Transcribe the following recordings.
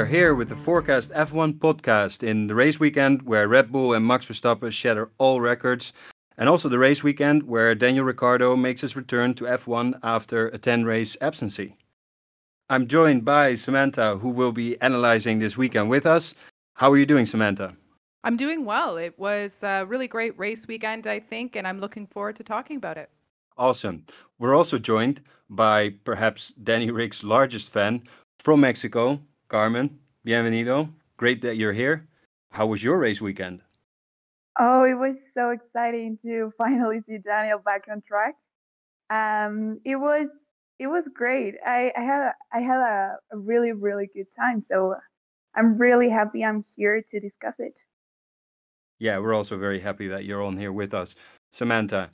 are here with the Forecast F1 podcast in the race weekend where Red Bull and Max Verstappen shatter all records, and also the race weekend where Daniel Ricciardo makes his return to F1 after a 10 race absency. I'm joined by Samantha, who will be analyzing this weekend with us. How are you doing, Samantha? I'm doing well. It was a really great race weekend, I think, and I'm looking forward to talking about it. Awesome. We're also joined by perhaps Danny Rick's largest fan from Mexico, Carmen. Bienvenido. Great that you're here. How was your race weekend? Oh, it was so exciting to finally see Daniel back on track. Um, it was it was great. I, I had a, I had a, a really really good time. So I'm really happy I'm here to discuss it. Yeah, we're also very happy that you're on here with us, Samantha.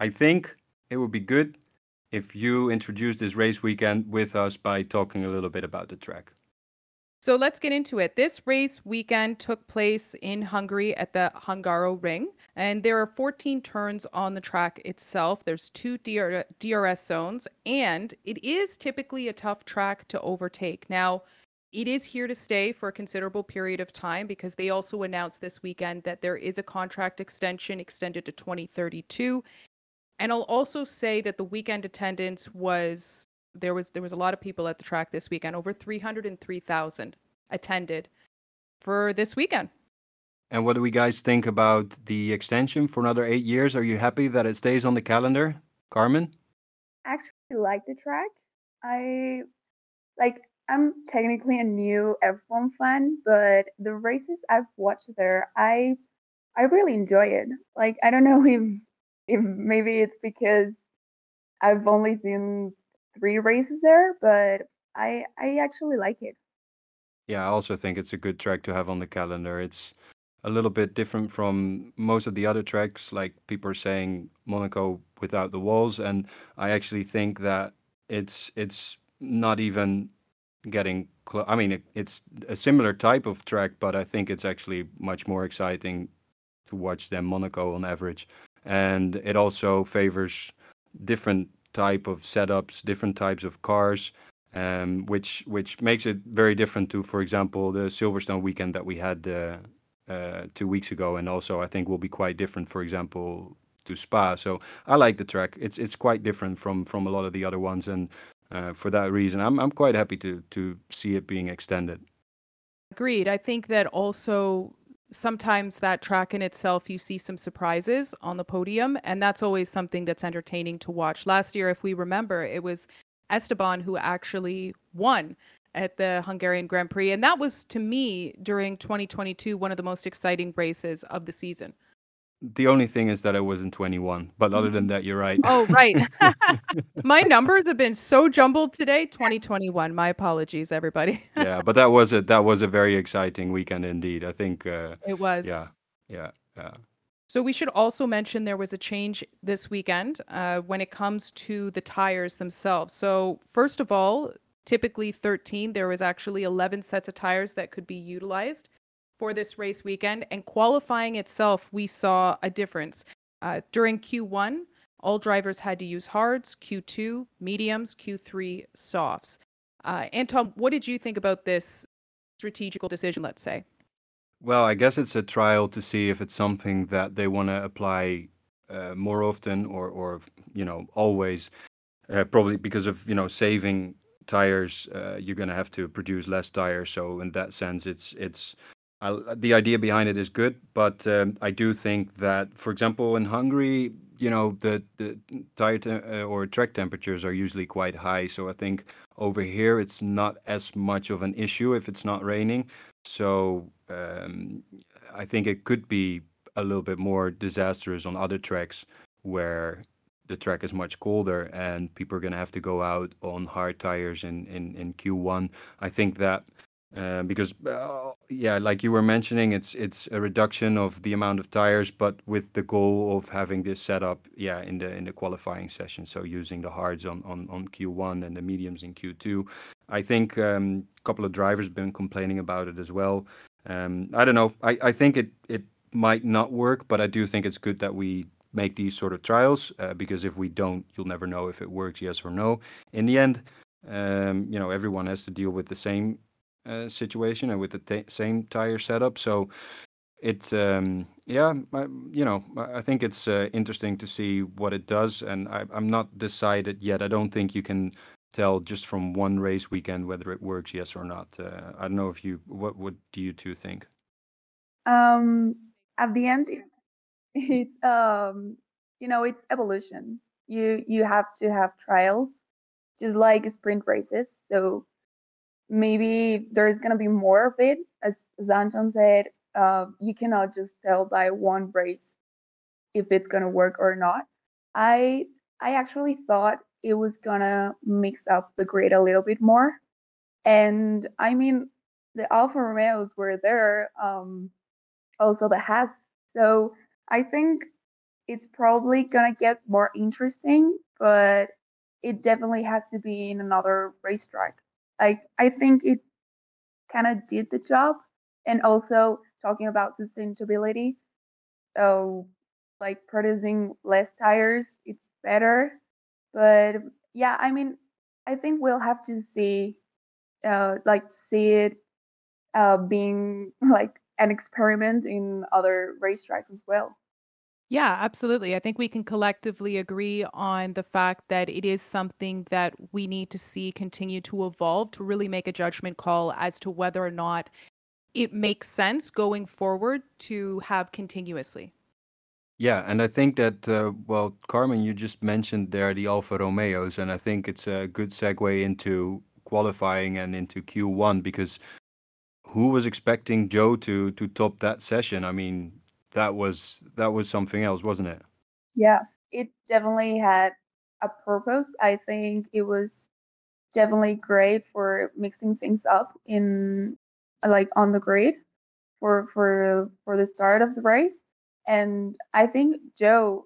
I think it would be good if you introduce this race weekend with us by talking a little bit about the track. So let's get into it. This race weekend took place in Hungary at the Hungaroring, and there are 14 turns on the track itself. There's two DR- DRS zones, and it is typically a tough track to overtake. Now, it is here to stay for a considerable period of time because they also announced this weekend that there is a contract extension extended to 2032. And I'll also say that the weekend attendance was there was there was a lot of people at the track this weekend. Over 303,000 attended for this weekend. And what do we guys think about the extension for another eight years? Are you happy that it stays on the calendar, Carmen? I actually like the track. I like. I'm technically a new F1 fan, but the races I've watched there, I I really enjoy it. Like I don't know if if maybe it's because I've only seen three races there, but I I actually like it. Yeah, I also think it's a good track to have on the calendar. It's a little bit different from most of the other tracks, like people are saying Monaco without the walls, and I actually think that it's it's not even getting close. I mean, it, it's a similar type of track, but I think it's actually much more exciting to watch than Monaco on average, and it also favors different type of setups, different types of cars, um, which which makes it very different to, for example, the Silverstone weekend that we had uh, uh, two weeks ago, and also I think will be quite different, for example, to Spa. So I like the track. It's it's quite different from from a lot of the other ones, and uh, for that reason, I'm I'm quite happy to to see it being extended. Agreed. I think that also sometimes that track in itself, you see some surprises on the podium, and that's always something that's entertaining to watch. Last year, if we remember, it was Esteban who actually won at the Hungarian Grand Prix, and that was to me during 2022 one of the most exciting races of the season. The only thing is that I wasn't 21, but other than that, you're right. Oh, right. My numbers have been so jumbled today. 2021. My apologies, everybody. yeah, but that was a that was a very exciting weekend indeed. I think uh, it was. Yeah, yeah, yeah. So we should also mention there was a change this weekend uh, when it comes to the tires themselves. So first of all, typically 13, there was actually 11 sets of tires that could be utilized for this race weekend. And qualifying itself, we saw a difference. Uh, during Q1, all drivers had to use hards, Q2, mediums, Q3, softs. Uh, Anton, what did you think about this strategical decision, let's say? Well, I guess it's a trial to see if it's something that they want to apply uh, more often or, or, you know, always. Uh, probably because of, you know, saving tires, uh, you're going to have to produce less tires. So in that sense, it's it's the idea behind it is good, but um, I do think that, for example, in Hungary, you know, the the tire te- uh, or track temperatures are usually quite high. So I think over here it's not as much of an issue if it's not raining. So um, I think it could be a little bit more disastrous on other tracks where the track is much colder and people are going to have to go out on hard tires in, in, in Q1. I think that because uh, yeah, like you were mentioning, it's it's a reduction of the amount of tires, but with the goal of having this set up, yeah, in the in the qualifying session. So using the hards on on, on Q1 and the mediums in Q2. I think um, a couple of drivers have been complaining about it as well. Um, I don't know. I, I think it it might not work, but I do think it's good that we make these sort of trials uh, because if we don't, you'll never know if it works, yes or no. In the end, um, you know, everyone has to deal with the same uh, situation and with the same tire setup. So it's um, yeah, I, you know, I think it's uh, interesting to see what it does, and I, I'm not decided yet. I don't think you can tell just from one race weekend whether it works, yes or not. Uh, I don't know if you what what do you two think? Um, at the end, it, it's um, you know, it's evolution. You you have to have trials, just like sprint races. So maybe there's gonna be more of it, as, as said uh, you cannot just tell by one race if it's gonna work or not. I I actually thought it was gonna mix up the grid a little bit more, and I mean the Alfa Romeos were there, um, also the Haas. So I think it's probably gonna get more interesting, but it definitely has to be in another racetrack. Like I think it kind of did the job, and also talking about sustainability. So, like producing less tires, it's better. But yeah, I mean, I think we'll have to see, uh, like, see it uh, being like an experiment in other racetracks as well. Yeah, absolutely. I think we can collectively agree on the fact that it is something that we need to see continue to evolve to really make a judgment call as to whether or not it makes sense going forward to have continuously. Yeah, and I think that, uh, well, Carmen, you just mentioned there the Alfa Romeos, and I think it's a good segue into qualifying and into Q1 because who was expecting Zhou to to top that session? I mean, that was that was something else, wasn't it? Yeah, it definitely had a purpose. I think it was definitely great for mixing things up in like on the grid for for for the start of the race and i think Zhou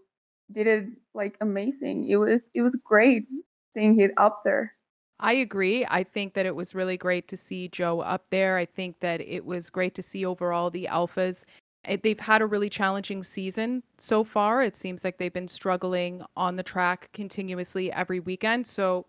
did it like amazing it was it was great seeing it up there I agree. I think that it was really great to see Zhou up there. I think that it was great to see overall the Alfas. Eh, they've had a really challenging season so far. It seems like they've been struggling on the track continuously every weekend. So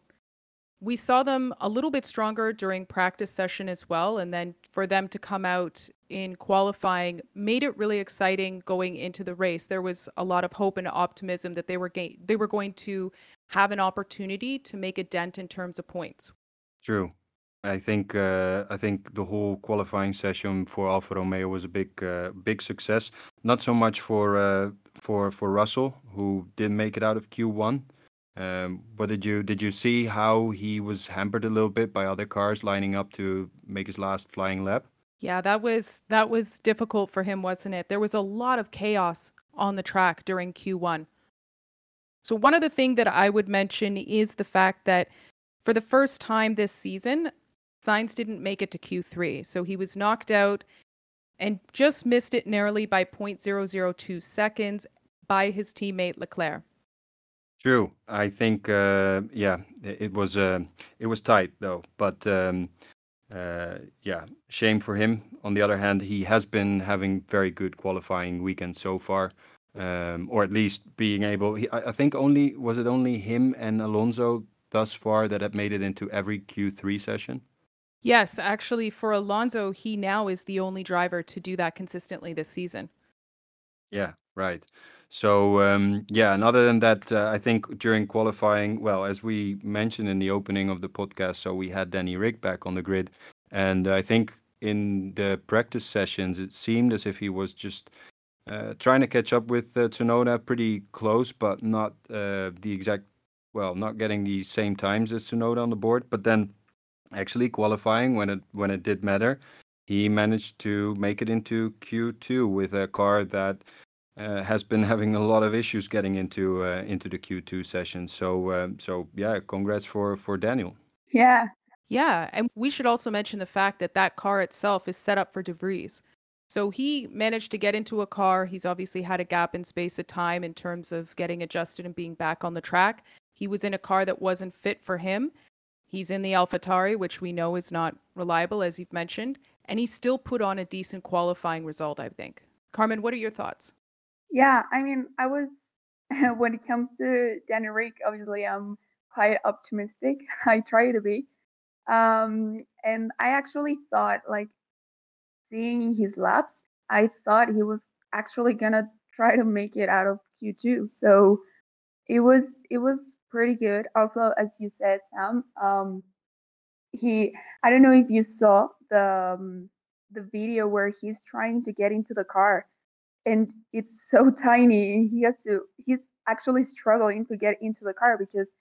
we saw them a little bit stronger during practice session as well and then for them to come out in qualifying made it really exciting going into the race there was a lot of hope and optimism that they were ga- they were going to have an opportunity to make a dent in terms of points True. I think uh, I think the whole qualifying session for Alfa Romeo was a big uh, big success. Not so much for uh, for for Russell, who didn't make it out of Q1. Um, but did you did you see how he was hampered a little bit by other cars lining up to make his last flying lap? Yeah, that was that was difficult for him, wasn't it? There was a lot of chaos on the track during Q1. So one of the things that I would mention is the fact that for the first time this season, Sainz didn't make it to Q3. So he was knocked out and just missed it narrowly by 0.002 seconds by his teammate Leclerc. True. I think, uh, yeah, it was uh, it was tight though. But um, uh, yeah, shame for him. On the other hand, he has been having very good qualifying weekends so far, um, or at least being able. He, I think only was it only him and Alonso thus far that have made it into every Q3 session. Yes, actually, for Alonso, he now is the only driver to do that consistently this season. Yeah, right. So um, yeah, and other than that, uh, I think during qualifying, well, as we mentioned in the opening of the podcast, so we had Danny Rick back on the grid, and I think in the practice sessions, it seemed as if he was just uh, trying to catch up with uh, Tsunoda pretty close, but not uh, the exact, well, not getting the same times as Tsunoda on the board. But then, actually qualifying when it when it did matter, he managed to make it into Q2 with a car that uh, has been having a lot of issues getting into uh, into the Q2 session. So uh, so yeah, congrats for for Daniel. Yeah. Yeah, and we should also mention the fact that that car itself is set up for De Vries. So he managed to get into a car. He's obviously had a gap in space of time in terms of getting adjusted and being back on the track. He was in a car that wasn't fit for him. He's in the AlphaTauri, which we know is not reliable, as you've mentioned, and he still put on a decent qualifying result, I think. Carmen, what are your thoughts? Yeah, I mean, I was when it comes to Danny Rick, obviously I'm quite optimistic. I try to be. Um, and I actually thought, like, seeing his laps, I thought he was actually gonna try to make it out of Q2. So it was it was pretty good. Also, as you said, Sam, um, he I don't know if you saw the um, the video where he's trying to get into the car, and it's so tiny. He has to he's actually struggling to get into the car because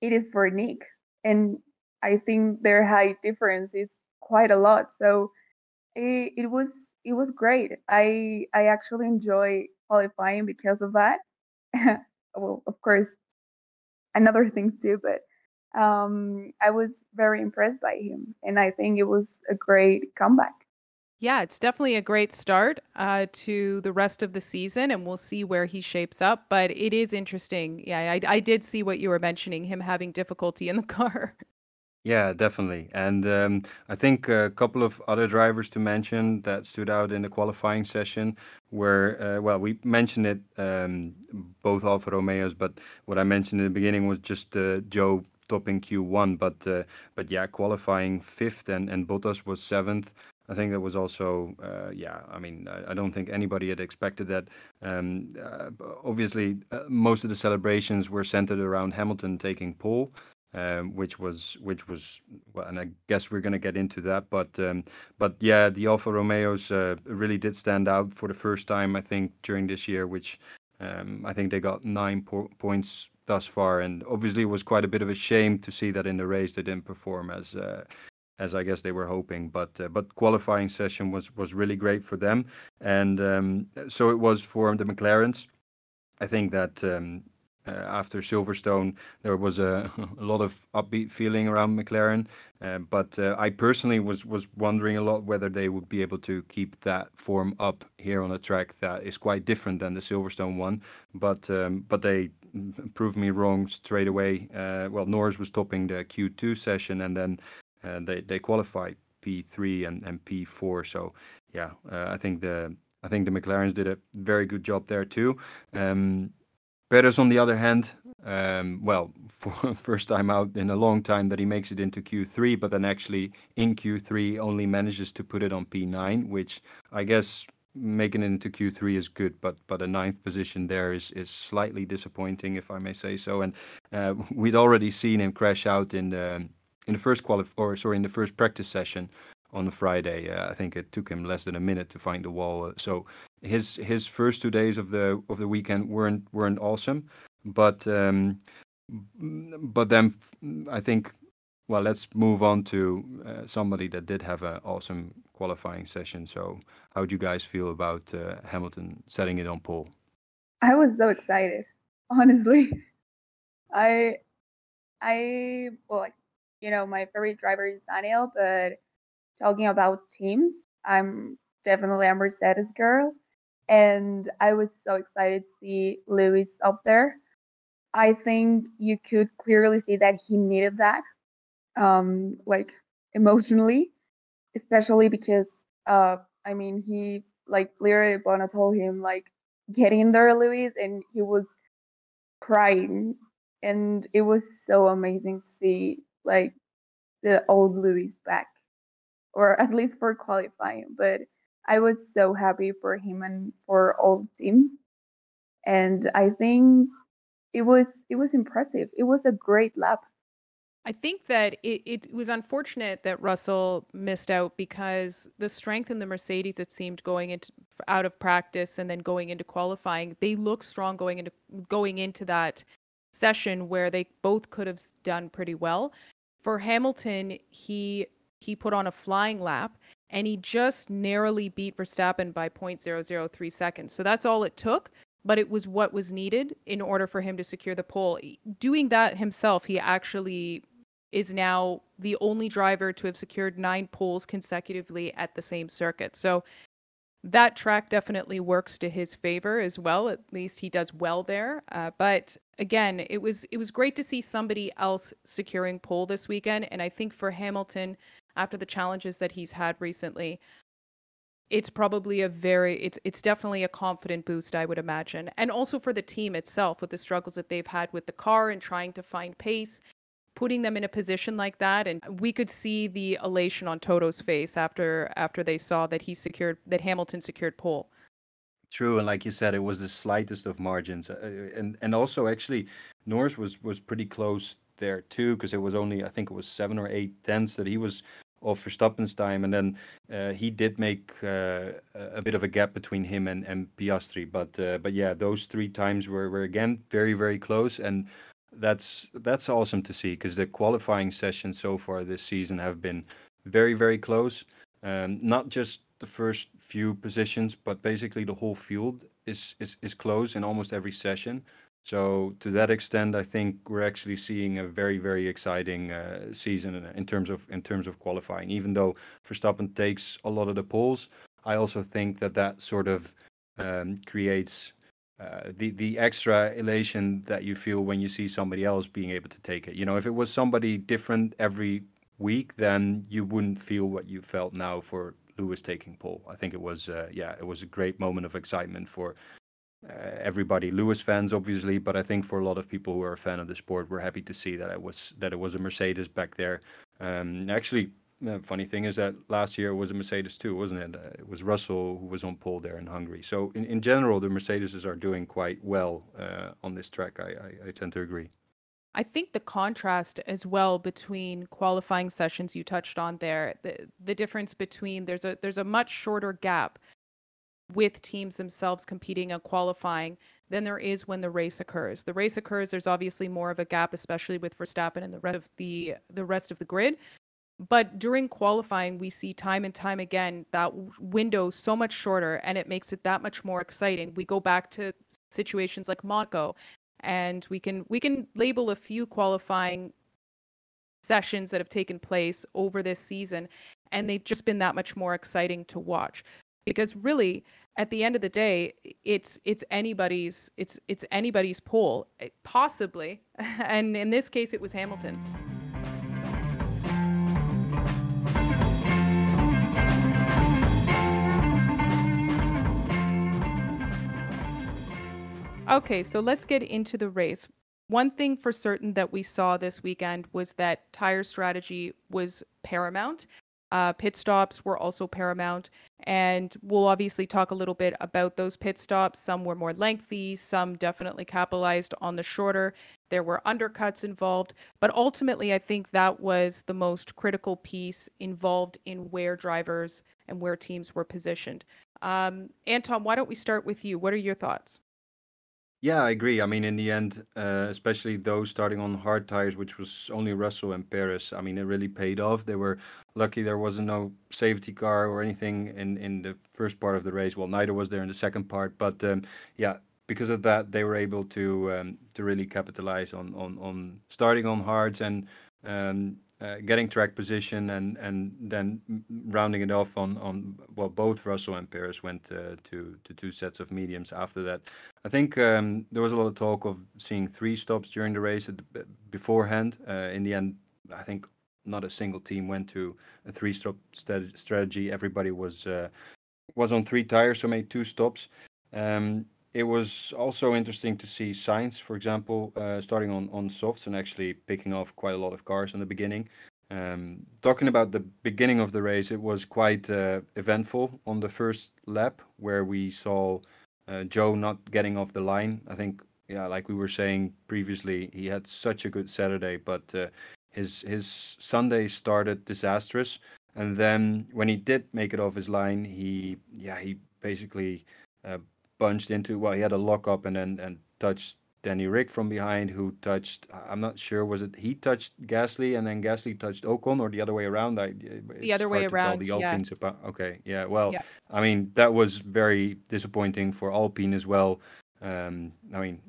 it is for Nyck, and I think their height difference is quite a lot. So it, it was it was great. I I actually enjoy qualifying because of that. well, of course, another thing too, but um, I was very impressed by him, and I think it was a great comeback. Yeah, it's definitely a great start uh, to the rest of the season, and we'll see where he shapes up. But it is interesting. Yeah, I, I did see what you were mentioning him having difficulty in the car. Yeah, definitely. And um, I think a couple of other drivers to mention that stood out in the qualifying session were, uh, well, we mentioned it, um, both Alfa Romeos, but what I mentioned in the beginning was just uh, Zhou topping Q1. But uh, but yeah, qualifying fifth and, and Bottas was seventh. I think that was also, uh, yeah, I mean, I, I, don't think anybody had expected that. Um, uh, obviously, uh, most of the celebrations were centered around Hamilton taking pole which was which was well, and I guess we're going to get into that, but um, but yeah, the Alfa Romeos uh, really did stand out for the first time I think during this year, which um, I think they got nine po- points thus far, and obviously it was quite a bit of a shame to see that in the race they didn't perform as. Uh, as I guess they were hoping, but uh, but qualifying session was really great for them, and um, so it was for the McLarens. I think that um, after Silverstone, there was a, a, lot of upbeat feeling around McLaren. Uh, but uh, I personally was was wondering a lot whether they would be able to keep that form up here on a track that is quite different than the Silverstone one. But um, but they proved me wrong straight away. Uh, well, Norris was topping the Q2 session, and then uh, they they qualified P3 and, and P4. So yeah, uh, I think the I think the McLarens did a very good job there too. Um, Perez, on the other hand, um, well, first time out in a long time that he makes it into Q3, but then actually in Q3 only manages to put it on P9, which I guess making it into Q3 is good, but but a ninth position there is is slightly disappointing, if I may say so. And uh, we'd already seen him crash out in the in the first qualif or sorry in the first practice session on Friday. Uh, I think it took him less than a minute to find the wall. So his his first two days of the of the weekend weren't weren't awesome, but um, but then I think well let's move on to uh, somebody that did have an awesome qualifying session. So how do you guys feel about uh, Hamilton setting it on pole? I was so excited, honestly. I I well, you know, my favorite driver is Daniel, but talking about teams, I'm definitely a Mercedes girl. And I was so excited to see Lewis up there. I think you could clearly see that he needed that, um, like emotionally, especially because, uh, I mean, he like literally Bono told him like get in there, Lewis, and he was crying, and it was so amazing to see like the old Lewis back or at least for qualifying. But I was so happy for him and for all the team. And I think it was it was impressive. It was a great lap. I think that it, it was unfortunate that Russell missed out because the strength in the Mercedes, it seemed going into out of practice and then going into qualifying, they looked strong going into going into that session where they both could have done pretty well. For Hamilton, he he put on a flying lap and he just narrowly beat Verstappen by 0.003 seconds. So that's all it took, but it was what was needed in order for him to secure the pole. Doing that himself, he actually is now the only driver to have secured nine poles consecutively at the same circuit. So that track definitely works to his favor as well. At least he does well there. Uh, but again, it was it was great to see somebody else securing pole this weekend, and I think for Hamilton, after the challenges that he's had recently, it's probably a very it's it's definitely a confident boost I would imagine. And also for the team itself with the struggles that they've had with the car and trying to find pace. putting them in a position like that and we could see the elation on Toto's face after after they saw that he secured that Hamilton secured pole. True, and like you said, it was the slightest of margins, uh, and and also actually Norris was was pretty close there too because it was only I think it was seven or eight tenths that he was off Verstappen's time, and then uh, he did make uh, a bit of a gap between him and, and Piastri. But uh, but yeah, those three times were, were again very very close, and that's that's awesome to see because the qualifying sessions so far this season have been very very close. Um, not just the first few positions, but basically the whole field is is, is close in almost every session. So to that extent, I think we're actually seeing a very very exciting uh, season in, terms of in terms of qualifying. Even though Verstappen takes a lot of the poles, I also think that that sort of um, creates uh, the the extra elation that you feel when you see somebody else being able to take it. You know, if it was somebody different every week, then you wouldn't feel what you felt now for Lewis taking pole. I think it was uh, yeah, it was a great moment of excitement for everybody. Lewis fans, obviously, but I think for a lot of people who are a fan of the sport, we're happy to see that it was that it was a Mercedes back there. Um, actually, the funny thing is that last year it was a Mercedes too, wasn't it? Uh, it was Russell who was on pole there in Hungary. So in, in general, the Mercedes are doing quite well uh, on this track. I, I, I tend to agree. I think the contrast as well between qualifying sessions you touched on there, the the difference between there's a there's a much shorter gap with teams themselves competing and qualifying than there is when the race occurs. The race occurs, there's obviously more of a gap, especially with Verstappen and the rest of the the rest of the grid. But during qualifying, we see time and time again that window so much shorter and it makes it that much more exciting. We go back to situations like Monaco and we can we can label a few qualifying sessions that have taken place over this season and they've just been that much more exciting to watch because really at the end of the day it's it's anybody's it's it's anybody's pole eh, possibly and in this case it was Hamilton's Okay, so let's get into the race. One thing for certain that we saw this weekend was that tire strategy was paramount. Uh, pit stops were also paramount. And we'll obviously talk a little bit about those pit stops. Some were more lengthy, some definitely capitalized on the shorter. There were undercuts involved. But ultimately, I think that was the most critical piece involved in where drivers and where teams were positioned. Um, Anton, why don't we start with you? What are your thoughts? Yeah, I agree. I mean, in the end, uh, especially those starting on hard tires, which was only Russell and Perez. I mean, it really paid off. They were lucky there wasn't no safety car or anything in in the first part of the race. Well, neither was there in the second part. But um, yeah, because of that, they were able to um, to really capitalize on on on starting on hards and um, getting track position and then rounding it off on well both Russell and Perez went uh, to two sets of mediums after that. I think um, there was a lot of talk of seeing three stops during the race beforehand. Uh, in the end, I think not a single team went to a three stop st- strategy. Everybody was uh, was on three tires, so made two stops. It was also interesting to see Sainz, for example, uh, starting on, on softs and actually picking off quite a lot of cars in the beginning. Um, talking about the beginning of the race, it was quite uh, eventful on the first lap where we saw uh, Zhou not getting off the line. I think, yeah, like we were saying previously, he had such a good Saturday, but uh, his his Sunday started disastrous. And then when he did make it off his line, he yeah he basically bunched into well he had a lock up and then and touched Danny Ric from behind who touched I'm not sure was it he touched Gasly and then Gasly touched Ocon or the other way around I the other way around the Alpines yeah. About, okay yeah well yeah. I mean that was very disappointing for Alpine as well um, I mean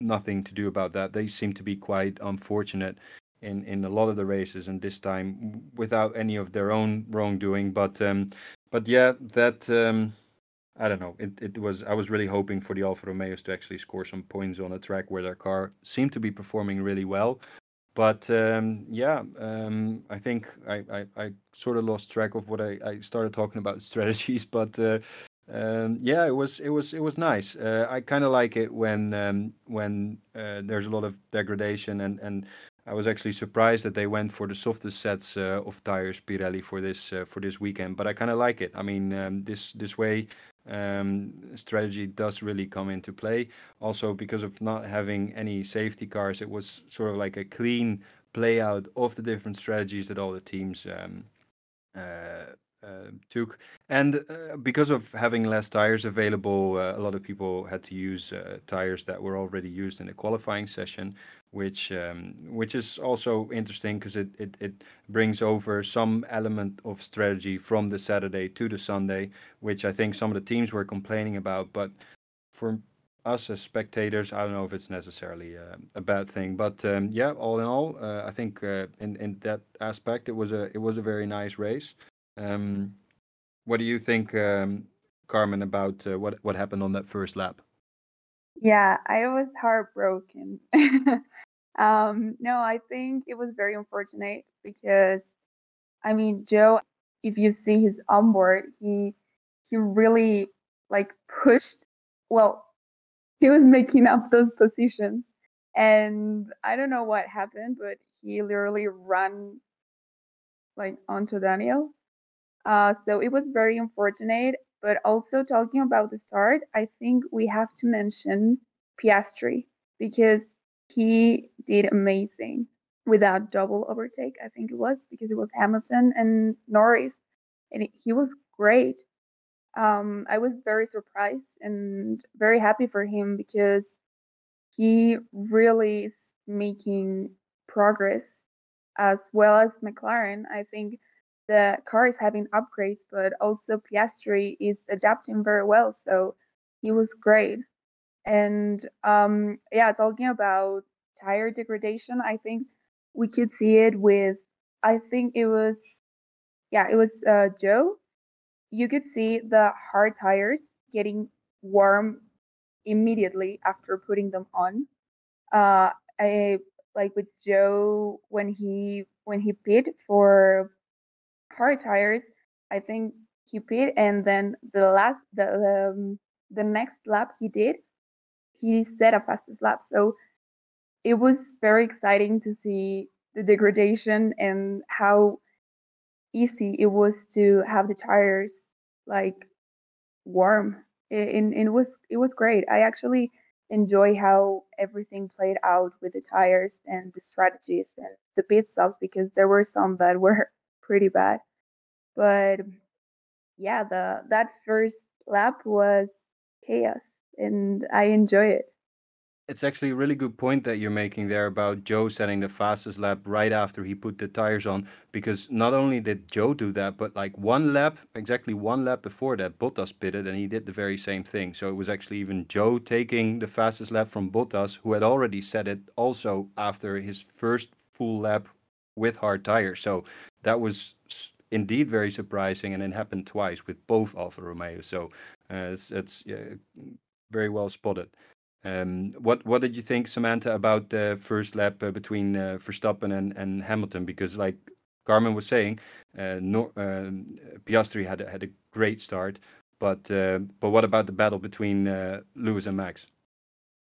nothing to do about that they seem to be quite unfortunate in in a lot of the races and this time without any of their own wrongdoing but um, but yeah that um, I don't know. It, it was I was really hoping for the Alfa Romeos to actually score some points on a track where their car seemed to be performing really well. But um, yeah, um, I think I, I, I, sort of lost track of what I, I started talking about strategies. But uh, um, yeah, it was it was it was nice. Uh, I kind of like it when um, when uh, there's a lot of degradation and and I was actually surprised that they went for the softest sets uh, of tires Pirelli for this uh, for this weekend. But I kind of like it. I mean, um, this this way um, strategy does really come into play. Also, because of not having any safety cars, it was sort of like a clean play out of the different strategies that all the teams um, uh, uh, took. And uh, because of having less tires available, uh, a lot of people had to use uh, tires that were already used in the qualifying session, which um, which is also interesting because it, it, it brings over some element of strategy from the Saturday to the Sunday, which I think some of the teams were complaining about. But for us as spectators, I don't know if it's necessarily uh, a bad thing. But um, yeah, all in all, uh, I think uh, in in that aspect, it was a it was a very nice race. Um, what do you think, um, Carmen, about uh, what what happened on that first lap? Yeah, I was heartbroken. um, no, I think it was very unfortunate because, I mean, Zhou, if you see his onboard, he he really like pushed. Well, he was making up those positions, and I don't know what happened, but he literally ran like onto Daniel. Uh, so it was very unfortunate. But also talking about the start, I think we have to mention Piastri because he did amazing without double overtake. I think it was because it was Hamilton and Norris, and he was great. Um, I was very surprised and very happy for him because he really is making progress as well as McLaren. I think the car is having upgrades, but also Piastri is adapting very well. So he was great. And um, yeah, talking about tire degradation, I think we could see it with, I think it was, yeah, it was uh, Zhou. You could see the hard tires getting warm immediately after putting them on. Uh, I like with Zhou when he when he pit for hard tires. I think he pit, and then the last the um, the next lap he did, he set a fastest lap. So it was very exciting to see the degradation and how easy it was to have the tires like warm. And, and it was it was great. I actually enjoy how everything played out with the tires and the strategies and the pit stops because there were some that were pretty bad. But yeah, the that first lap was chaos, and I enjoy it. It's actually a really good point that you're making there about Zhou setting the fastest lap right after he put the tires on. Because not only did Zhou do that, but like one lap, exactly one lap before that, Bottas pitted and he did the very same thing. So it was actually even Zhou taking the fastest lap from Bottas, who had already set it also after his first full lap with hard tires. So that was indeed very surprising, and it happened twice with both Alfa Romeo. So uh, it's it's yeah, very well spotted. Um, what what did you think, Samantha, about the first lap uh, between uh, Verstappen and, and Hamilton? Because like Carmen was saying, uh, no, um, Piastri had a, had a great start, but uh, but what about the battle between uh, Lewis and Max?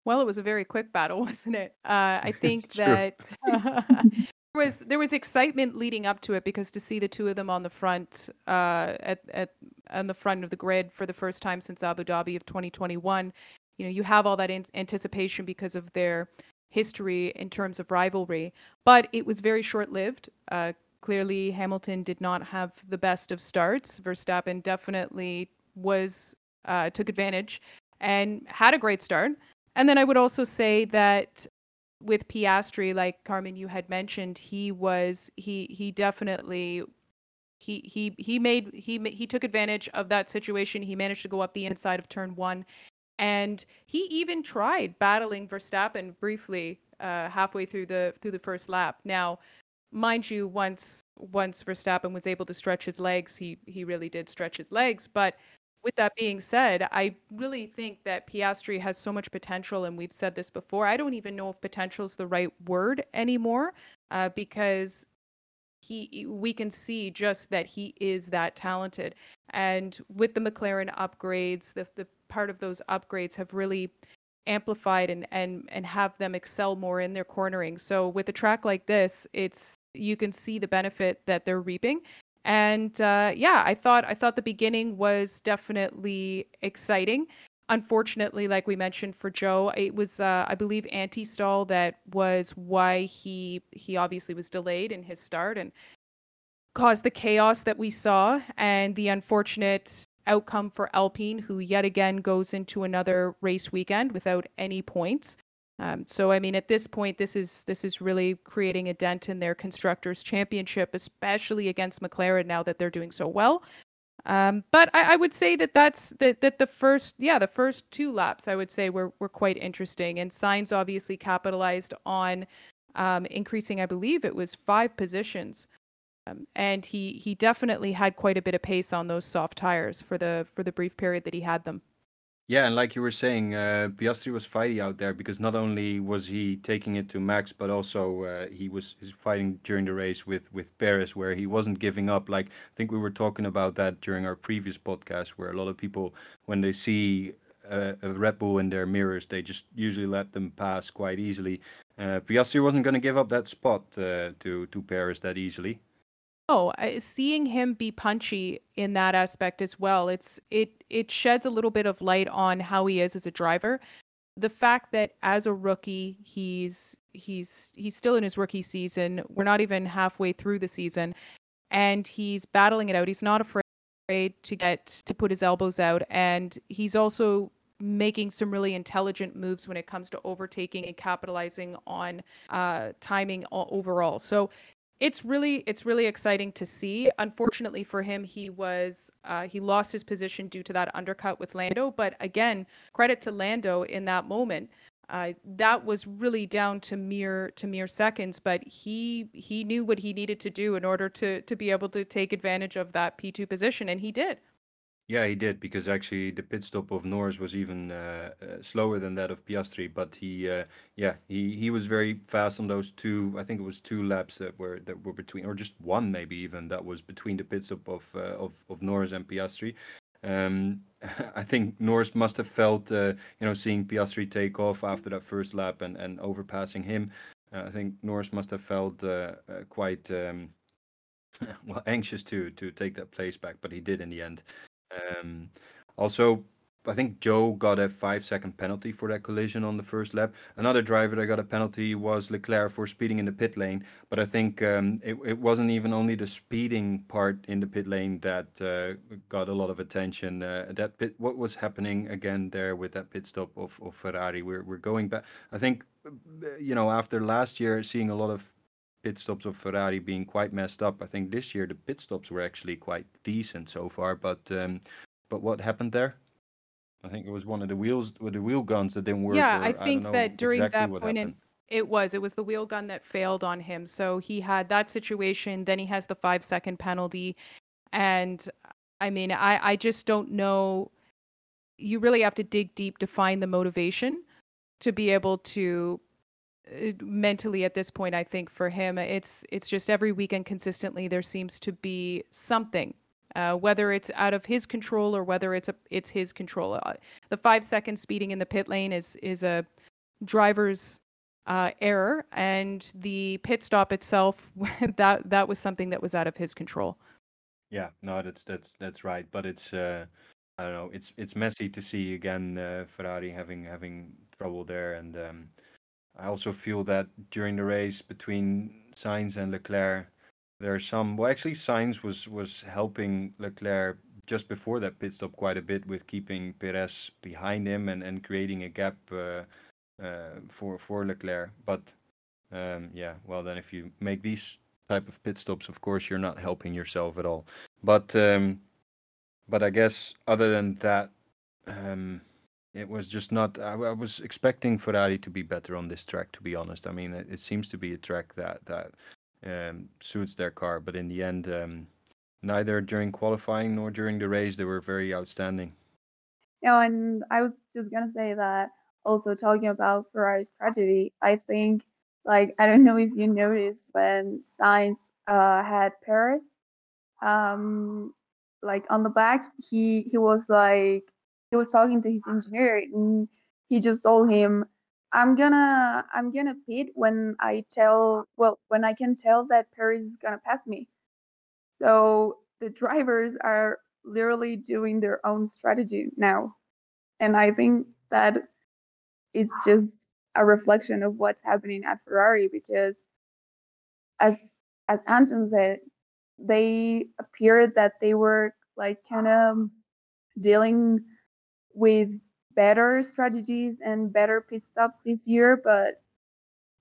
Well, it was a very quick battle, wasn't it? I think that was there was excitement leading up to it because to see the two of them on the front uh, at at on the front of the grid for the first time since Abu Dhabi of 2021, you know, you have all that anticipation because of their history in terms of rivalry, but it was very short-lived. Uh, clearly, Hamilton did not have the best of starts. Verstappen definitely was uh, took advantage and had a great start. And then I would also say that with Piastri, like Carmen, you had mentioned, he was he he definitely he he he made he he took advantage of that situation. He managed to go up the inside of turn one, and he even tried battling Verstappen briefly uh, halfway through the through the first lap. Now, mind you, once once Verstappen was able to stretch his legs, he he really did stretch his legs, but with that being said, I really think that Piastri has so much potential, and we've said this before. I don't even know if potential is the right word anymore, uh, because he we can see just that he is that talented. And with the McLaren upgrades, the the part of those upgrades have really amplified and and and have them excel more in their cornering. So with a track like this, it's you can see the benefit that they're reaping. And uh, yeah, I thought I thought the beginning was definitely exciting. Unfortunately, like we mentioned for Zhou, it was uh, I believe anti-stall that was why he he obviously was delayed in his start and caused the chaos that we saw and the unfortunate outcome for Alpine, who yet again goes into another race weekend without any points. Um, so I mean, at this point, this is this is really creating a dent in their constructors' championship, especially against McLaren now that they're doing so well. Um, but I, I, would say that that's that that the first yeah the first two laps I would say were were quite interesting, and Sainz obviously capitalized on um, increasing I believe it was five positions um, and he he definitely had quite a bit of pace on those soft tires for the for the brief period that he had them. Yeah, and like you were saying, uh, Piastri was fighting out there because not only was he taking it to Max, but also uh, he was fighting during the race with with Perez, where he wasn't giving up. Like I think we were talking about that during our previous podcast, where a lot of people, when they see a, a Red Bull in their mirrors, they just usually let them pass quite easily. Uh, Piastri wasn't going to give up that spot uh, to to Perez that easily. Oh, seeing him be punchy in that aspect as well, it's it it sheds a little bit of light on how he is as a driver. The fact that as a rookie, he's he's he's still in his rookie season. We're not even halfway through the season, and he's battling it out. He's not afraid to get to put his elbows out, and he's also making some really intelligent moves when it comes to overtaking and capitalizing on uh, timing overall. So it's really it's really exciting to see. Unfortunately for him, he was uh, he lost his position due to that undercut with Lando. But again, credit to Lando in that moment. Uh, that was really down to mere to mere seconds, but he he knew what he needed to do in order to to be able to take advantage of that P two position, and he did. Yeah, he did because actually the pit stop of Norris was even uh, uh, slower than that of Piastri. But he, uh, yeah, he, he was very fast on those two. I think it was two laps that were that were between, or just one maybe even that was between the pit stop of uh, of of Norris and Piastri. Um, I think Norris must have felt, uh, you know, seeing Piastri take off after that first lap and and overpassing him. Uh, I think Norris must have felt quite. Um, well, anxious to to take that place back, but he did in the end. Um, also, I think Zhou got a five second penalty for that collision on the first lap. Another driver that got a penalty was Leclerc for speeding in the pit lane. But I think um, it, it wasn't even only the speeding part in the pit lane that uh, got a lot of attention. Uh, that pit, what was happening again there with that pit stop of, of Ferrari? We're, we're going back. I think, you know, after last year, seeing a lot of pit stops of Ferrari being quite messed up. I think this year the pit stops were actually quite decent so far, but um, but what happened there? I think it was one of the wheels with the wheel guns that didn't work. Yeah, or, I think I that during exactly that point in it was it was the wheel gun that failed on him. So he had that situation. Then he has the five second penalty, and I mean, I I just don't know. You really have to dig deep to find the motivation to be able to mentally at this point i think for him it's it's just every weekend consistently there seems to be something uh, whether it's out of his control or whether it's a it's his control. Uh, the five second speeding in the pit lane is is a driver's uh, error and the pit stop itself that that was something that was out of his control. Yeah no that's that's that's right but it's uh i don't know it's it's messy to see again uh, ferrari having having trouble there and um I also feel that during the race between Sainz and Leclerc, there are some. Well, actually, Sainz was was helping Leclerc just before that pit stop quite a bit with keeping Perez behind him and, and creating a gap uh, uh, for for Leclerc. But um, yeah, well then if you make these type of pit stops, of course you're not helping yourself at all. But um, but I guess other than that, um, it was just not. I, I, was expecting Ferrari to be better on this track. To be honest, I mean, it, it seems to be a track that that um, suits their car. But in the end, um, neither during qualifying nor during the race, they were very outstanding. Yeah, and I was just gonna say that also talking about Ferrari's tragedy. I think, like, I don't know if you noticed when Sainz uh, had Perez, um, like on the back, he he was like he was talking to his engineer and he just told him, "I'm gonna I'm gonna pit when I tell well when I can tell that Perez is gonna pass me." So the drivers are literally doing their own strategy now, and I think that is just a reflection of what's happening at Ferrari because as as Anton said, they appeared that they were like kind of dealing with better strategies and better pit stops this year, but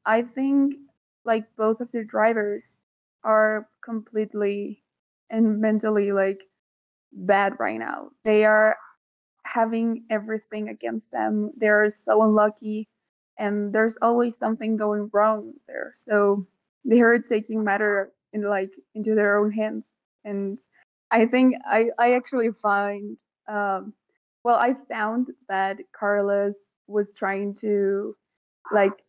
I think like both of the drivers are completely and mentally like bad right now. They are having everything against them. They're so unlucky and there's always something going wrong there. So they're taking matter in like into their own hands. And I think I, I actually find um, well I found that Carlos was trying to like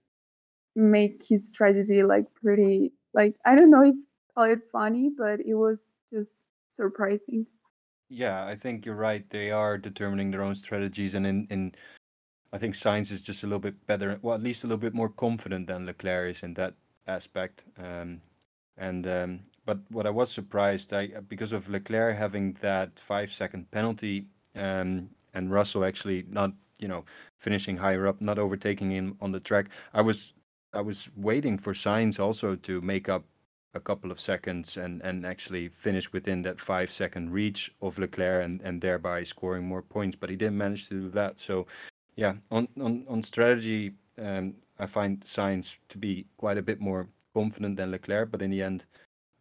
make his tragedy like pretty like I don't know if call it funny, but it was just surprising. Yeah, I think you're right. They are determining their own strategies, and in, in I think Sainz is just a little bit better, well, at least a little bit more confident than Leclerc is in that aspect. Um, and um, but what I was surprised, I because of Leclerc having that five second penalty, um, and Russell actually not, you know, finishing higher up, not overtaking him on the track. I was I was waiting for Sainz also to make up a couple of seconds and and actually finish within that five second reach of Leclerc and and thereby scoring more points. But he didn't manage to do that. So yeah, on on on strategy, um, I find Sainz to be quite a bit more confident than Leclerc, but in the end,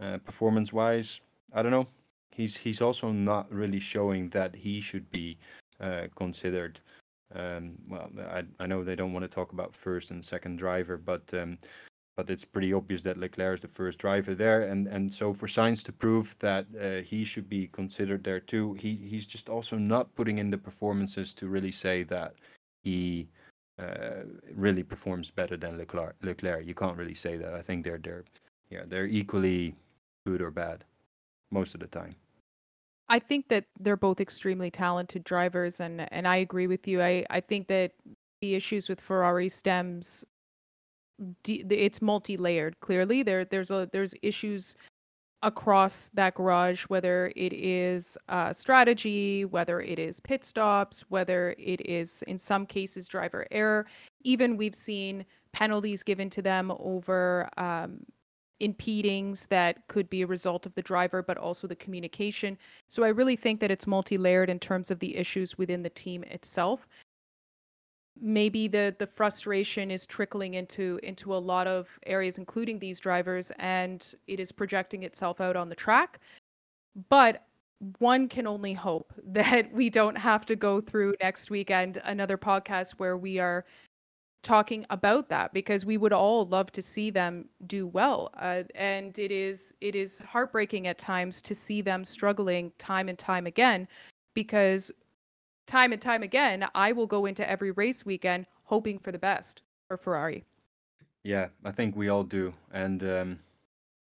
uh, performance-wise, I don't know. He's he's also not really showing that he should be considered. Um, well, I I know they don't want to talk about first and second driver, but um, but it's pretty obvious that Leclerc is the first driver there, and and so for Sainz to prove that uh, he should be considered there too, he he's just also not putting in the performances to really say that he uh, really performs better than Leclerc. Leclerc, you can't really say that. I think they're they're yeah they're equally good or bad most of the time. I think that they're both extremely talented drivers, and and I agree with you. I I think that the issues with Ferrari stems. It's multi-layered. Clearly, there there's a there's issues across that garage, whether it is uh, strategy, whether it is pit stops, whether it is, in some cases, driver error. Even we've seen penalties given to them over um, impedings that could be a result of the driver, but also the communication. So I really think that it's multi layered in terms of the issues within the team itself maybe the the frustration is trickling into into a lot of areas including these drivers and it is projecting itself out on the track but one can only hope that we don't have to go through next weekend another podcast where we are talking about that because we would all love to see them do well uh, and it is it is heartbreaking at times to see them struggling time and time again because time and time again, I will go into every race weekend hoping for the best for Ferrari. Yeah, I think we all do, and um,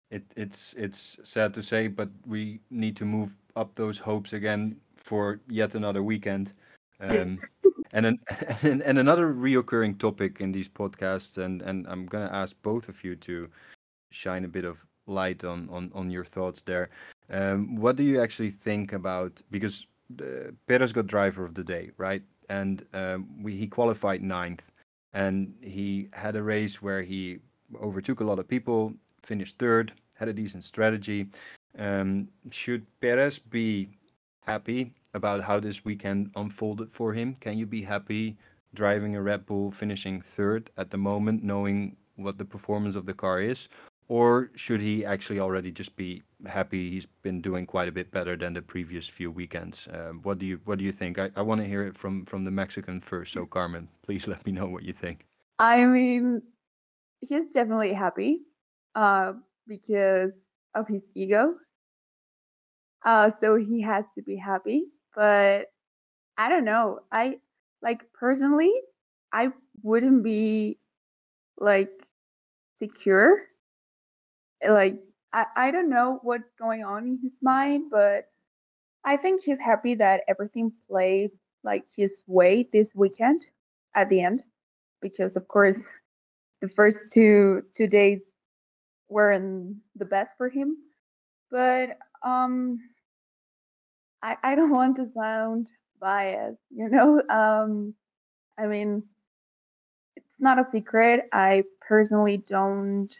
it, it's it's sad to say, but we need to move up those hopes again for yet another weekend. Um, and, an, and and another reoccurring topic in these podcasts, and and I'm gonna ask both of you to shine a bit of light on on on your thoughts there. Um, what do you actually think about because the Perez got driver of the day, right? And um, we, he qualified ninth, and he had a race where he overtook a lot of people, finished third, had a decent strategy. Um, should Perez be happy about how this weekend unfolded for him? Can you be happy driving a Red Bull, finishing third at the moment, knowing what the performance of the car is? Or should he actually already just be happy he's been doing quite a bit better than the previous few weekends? Um, what do you What do you think? I, I want to hear it from from the Mexican first. So Carmen, please let me know what you think. I mean, he's definitely happy, uh, because of his ego. Uh, so he has to be happy. But I don't know. I like personally, I wouldn't be like secure like I, I don't know what's going on in his mind, but I think he's happy that everything played like his way this weekend. at the end because of course the first two two days weren't the best for him. But um I I don't want to sound biased, you know? Um I mean it's not a secret. I personally don't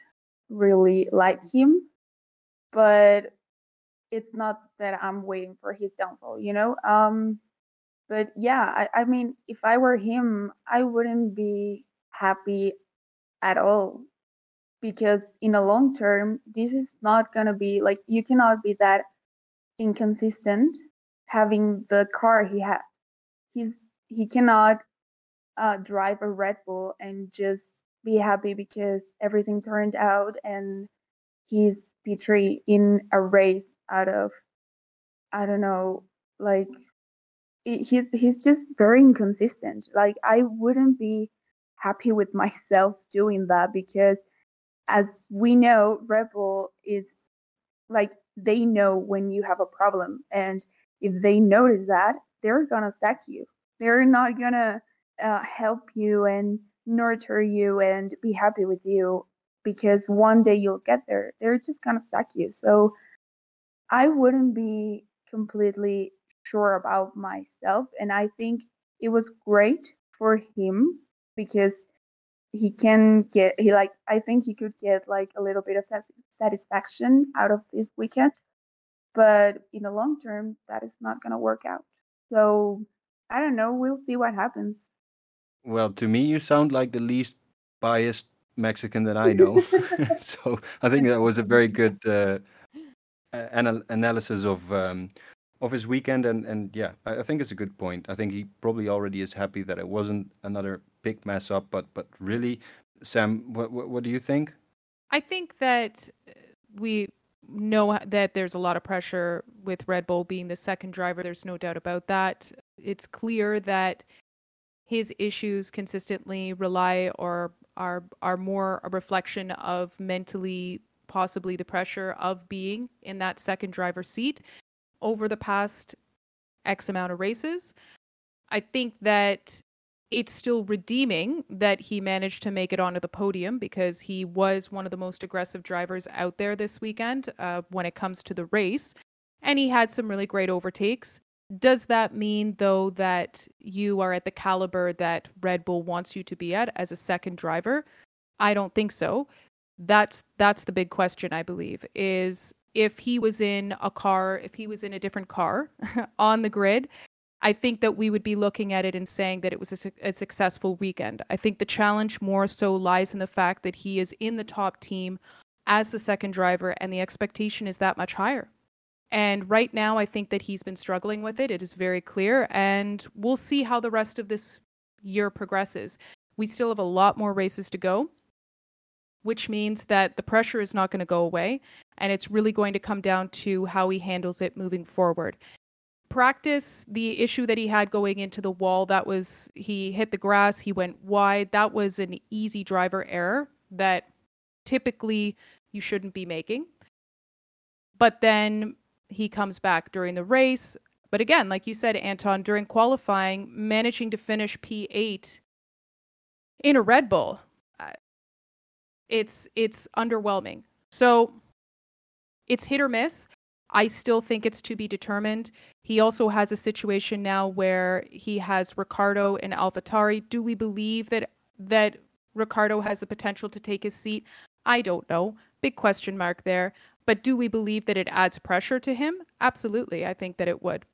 really like him, but it's not that I'm waiting for his downfall, you know? Um but yeah, I, I mean if I were him, I wouldn't be happy at all because in the long term this is not going to be like you cannot be that inconsistent having the car he has he's he cannot uh, drive a red bull and just be happy because everything turned out and he's p3 in a race out of i don't know like he's he's just very inconsistent. Like i wouldn't be happy with myself doing that because as we know red bull is like they know when you have a problem and if they notice that they're gonna sack you. They're not gonna uh, help you and nurture you and be happy with you because one day you'll get there. They're just gonna sack you. So i wouldn't be completely sure about myself and i think it was great for him because he can get he like i think he could get like a little bit of satisfaction out of this weekend but in the long term that is not going to work out. So i don't know we'll see what happens. Well to me you sound like the least biased mexican that i know. So i think that was a very good uh, anal- analysis of um, of his weekend and and yeah I, I think it's a good point. I think he probably already is happy that it wasn't another big mess up but but really sam what what, what do you think? I think that uh, we know that there's a lot of pressure with Red Bull being the second driver. There's no doubt about that. It's clear that his issues consistently rely or are are more a reflection of mentally possibly the pressure of being in that second driver seat over the past X amount of races. I think that it's still redeeming that he managed to make it onto the podium because he was one of the most aggressive drivers out there this weekend uh, when it comes to the race. And he had some really great overtakes. Does that mean, though, that you are at the caliber that Red Bull wants you to be at as a second driver? I don't think so. That's that's the big question, I believe, is if he was in a car, if he was in a different car on the grid, I think that we would be looking at it and saying that it was a, su- a, successful weekend. I think the challenge more so lies in the fact that he is in the top team as the second driver, and the expectation is that much higher. And right now, I think that he's been struggling with it. It is very clear, and we'll see how the rest of this year progresses. We still have a lot more races to go, which means that the pressure is not going to go away. And it's really going to come down to how he handles it moving forward. Practice, the issue that he had going into the wall, that was he hit the grass, he went wide. That was an easy driver error that typically you shouldn't be making. But then he comes back during the race. But again, like you said, Anton, during qualifying, managing to finish P8 in a Red Bull, uh, it's it's underwhelming. So it's hit or miss. I still think it's to be determined. He also has a situation now where he has Ricciardo and AlphaTauri. Do we believe that that Ricciardo has the potential to take his seat? I don't know. Big question mark there. But do we believe that it adds pressure to him? Absolutely. I think that it would.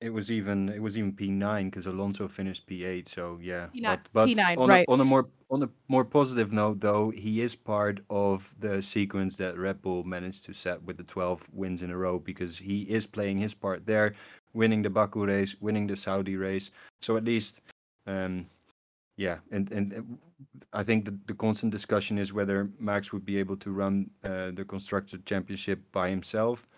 It was even it was even P9 because Alonso finished P8. So yeah, P9, but but P9 on right. a, on a more on a more positive note, though, he is part of the sequence that Red Bull managed to set with the 12 wins in a row because he is playing his part there, winning the Baku race, winning the Saudi race. So at least, um, yeah, and and uh, I think the, the constant discussion is whether Max would be able to run uh, the constructor championship by himself.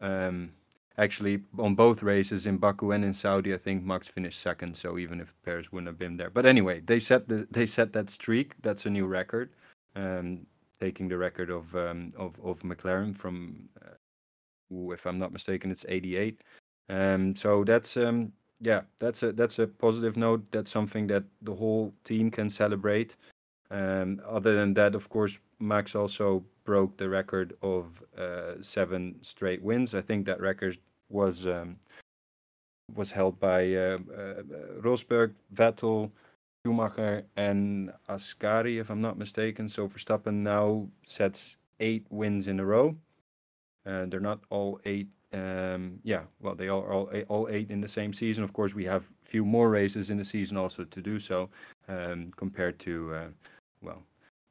Um, actually on both races in Baku and in Saudi, I think Max finished second. So even if Perez wouldn't have been there, but anyway, they set the they set that streak. That's a new record, um, taking the record of um, of of McLaren from, uh, if I'm not mistaken, it's 88. Um, so that's um, yeah, that's a that's a positive note. That's something that the whole team can celebrate. Um, other than that, of course, Max also broke the record of uh, seven straight wins. I think that record was um, was held by uh, uh, Rosberg, Vettel, Schumacher, and Ascari, if I'm not mistaken. So Verstappen now sets eight wins in a row. Uh, they're not all eight. Um, yeah, well, they are all eight, all eight in the same season. Of course, we have a few more races in the season also to do so um, compared to uh, well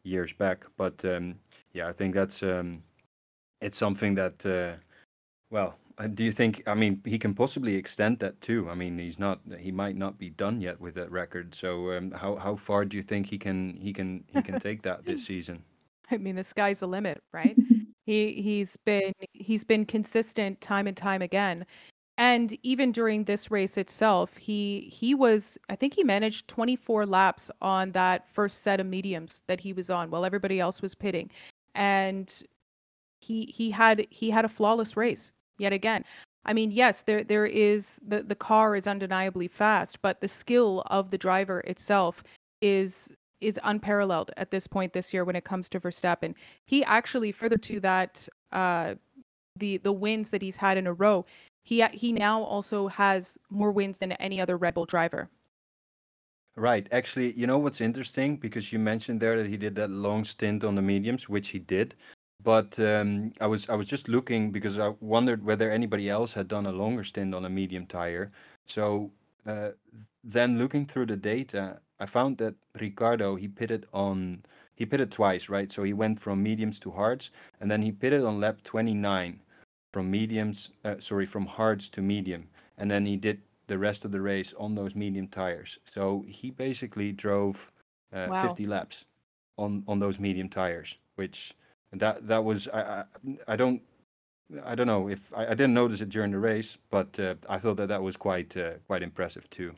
years back. But um, yeah, I think that's um, it's something that uh, well. Uh, do you think? I mean, he can possibly extend that too. I mean, he's not. He might not be done yet with that record. So, um, how how far do you think he can he can he can take that this season? I mean, the sky's the limit, right? he he's been he's been consistent time and time again. And even during this race itself, he he was I think he managed 24 laps on that first set of mediums that he was on while everybody else was pitting. And he he had he had a flawless race yet again. I mean, yes, there there is the the car is undeniably fast, but the skill of the driver itself is is unparalleled at this point this year when it comes to Verstappen. He actually further to that uh the the wins that he's had in a row, he he now also has more wins than any other Red Bull driver. Right. Actually, you know what's interesting because you mentioned there that he did that long stint on the mediums, which he did. But um, I was I was just looking because I wondered whether anybody else had done a longer stint on a medium tire. So uh, then looking through the data, I found that Ricciardo he pitted on he pitted twice, right? So he went from mediums to hards, and then he pitted on lap 29 from mediums, uh, sorry, from hards to medium, and then he did the rest of the race on those medium tires. So he basically drove uh, Wow. 50 laps on on those medium tires, which that that was I I, I don't I don't know if I, I didn't notice it during the race, but uh, I thought that that was quite uh, quite impressive too.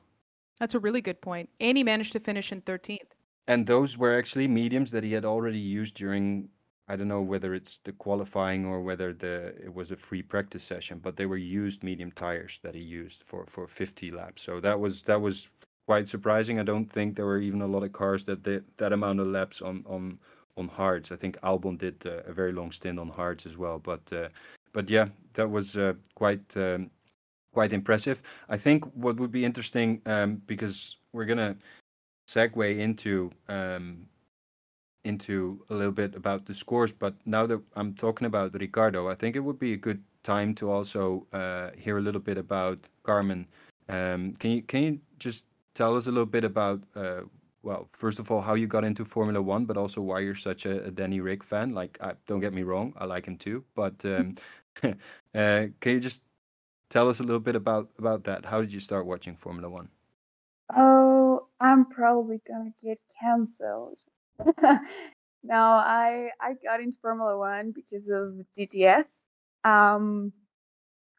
That's a really good point. And he managed to finish in 13th. And those were actually mediums that he had already used during I don't know whether it's the qualifying or whether the it was a free practice session, but they were used medium tires that he used for for 50 laps. So that was that was quite surprising. I don't think there were even a lot of cars that did that amount of laps on on on hards. I think Albon did uh, a very long stint on hards as well, but uh, but yeah, that was uh, quite um, quite impressive. I think what would be interesting um, because we're gonna segue into um, into a little bit about the scores, but now that I'm talking about Ricciardo, I think it would be a good time to also uh, hear a little bit about Carmen. Um, can you can you just tell us a little bit about uh, well, first of all, how you got into Formula One, but also why you're such a, a Danny Rick fan? Like, I, don't get me wrong, I like him too, but um, uh, can you just tell us a little bit about about that? How did you start watching Formula One? Oh, I'm probably gonna get cancelled. now, I I got into Formula One because of DTS. Um,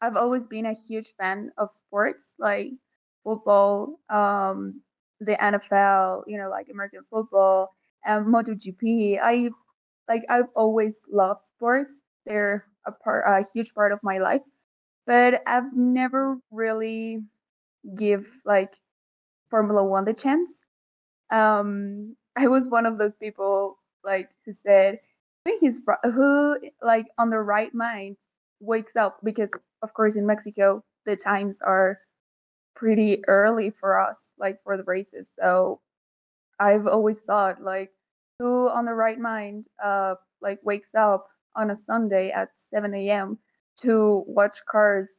I've always been a huge fan of sports like football, um, the NFL, you know, like American football and MotoGP. I like I've always loved sports. They're a part, a huge part of my life, but I've never really give like Formula One the chance. Um, I was one of those people like who said, he's who like on the right mind wakes up because of course in Mexico the times are pretty early for us, like for the races. So I've always thought like who on the right mind uh like wakes up on a Sunday at 7 a.m. to watch cars,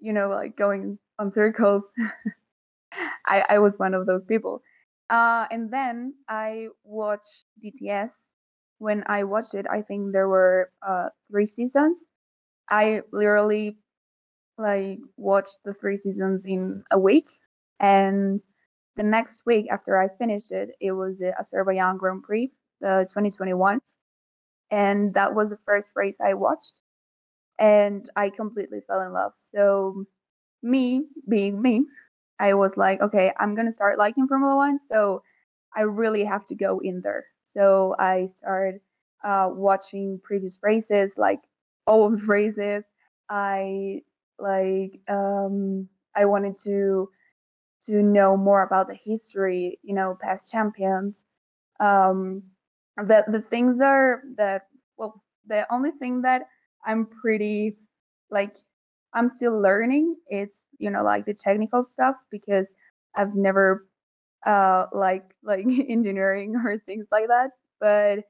you know, like going on circles. I, I was one of those people. Uh, and then I watched DTS. When I watched it, I think there were uh, three seasons. I literally like watched the three seasons in a week, and the next week after I finished it, it was the Azerbaijan Grand Prix, the 2021, and that was the first race I watched, and I completely fell in love. So me being me, I was like, okay, I'm gonna start liking Formula One, so I really have to go in there. So I started uh, watching previous races, like old races. I like um, I wanted to to know more about the history, you know, past champions. Um, the the things are that well, the only thing that I'm pretty like I'm still learning. It's you know like the technical stuff because I've never uh like like engineering or things like that. But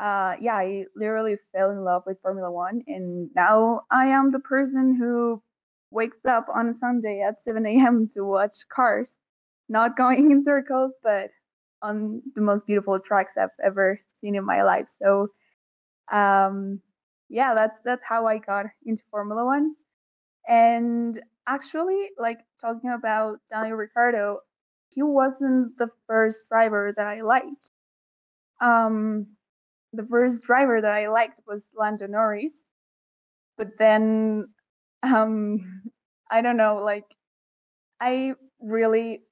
uh yeah, I literally fell in love with Formula One, and now I am the person who wakes up on Sunday at 7 a.m. to watch cars, not going in circles, but on the most beautiful tracks I've ever seen in my life. So um yeah, that's that's how I got into Formula One. And actually, like talking about Daniel Ricciardo, he wasn't the first driver that I liked. Um, the first driver that I liked was Lando Norris, but then, um, I don't know, like I really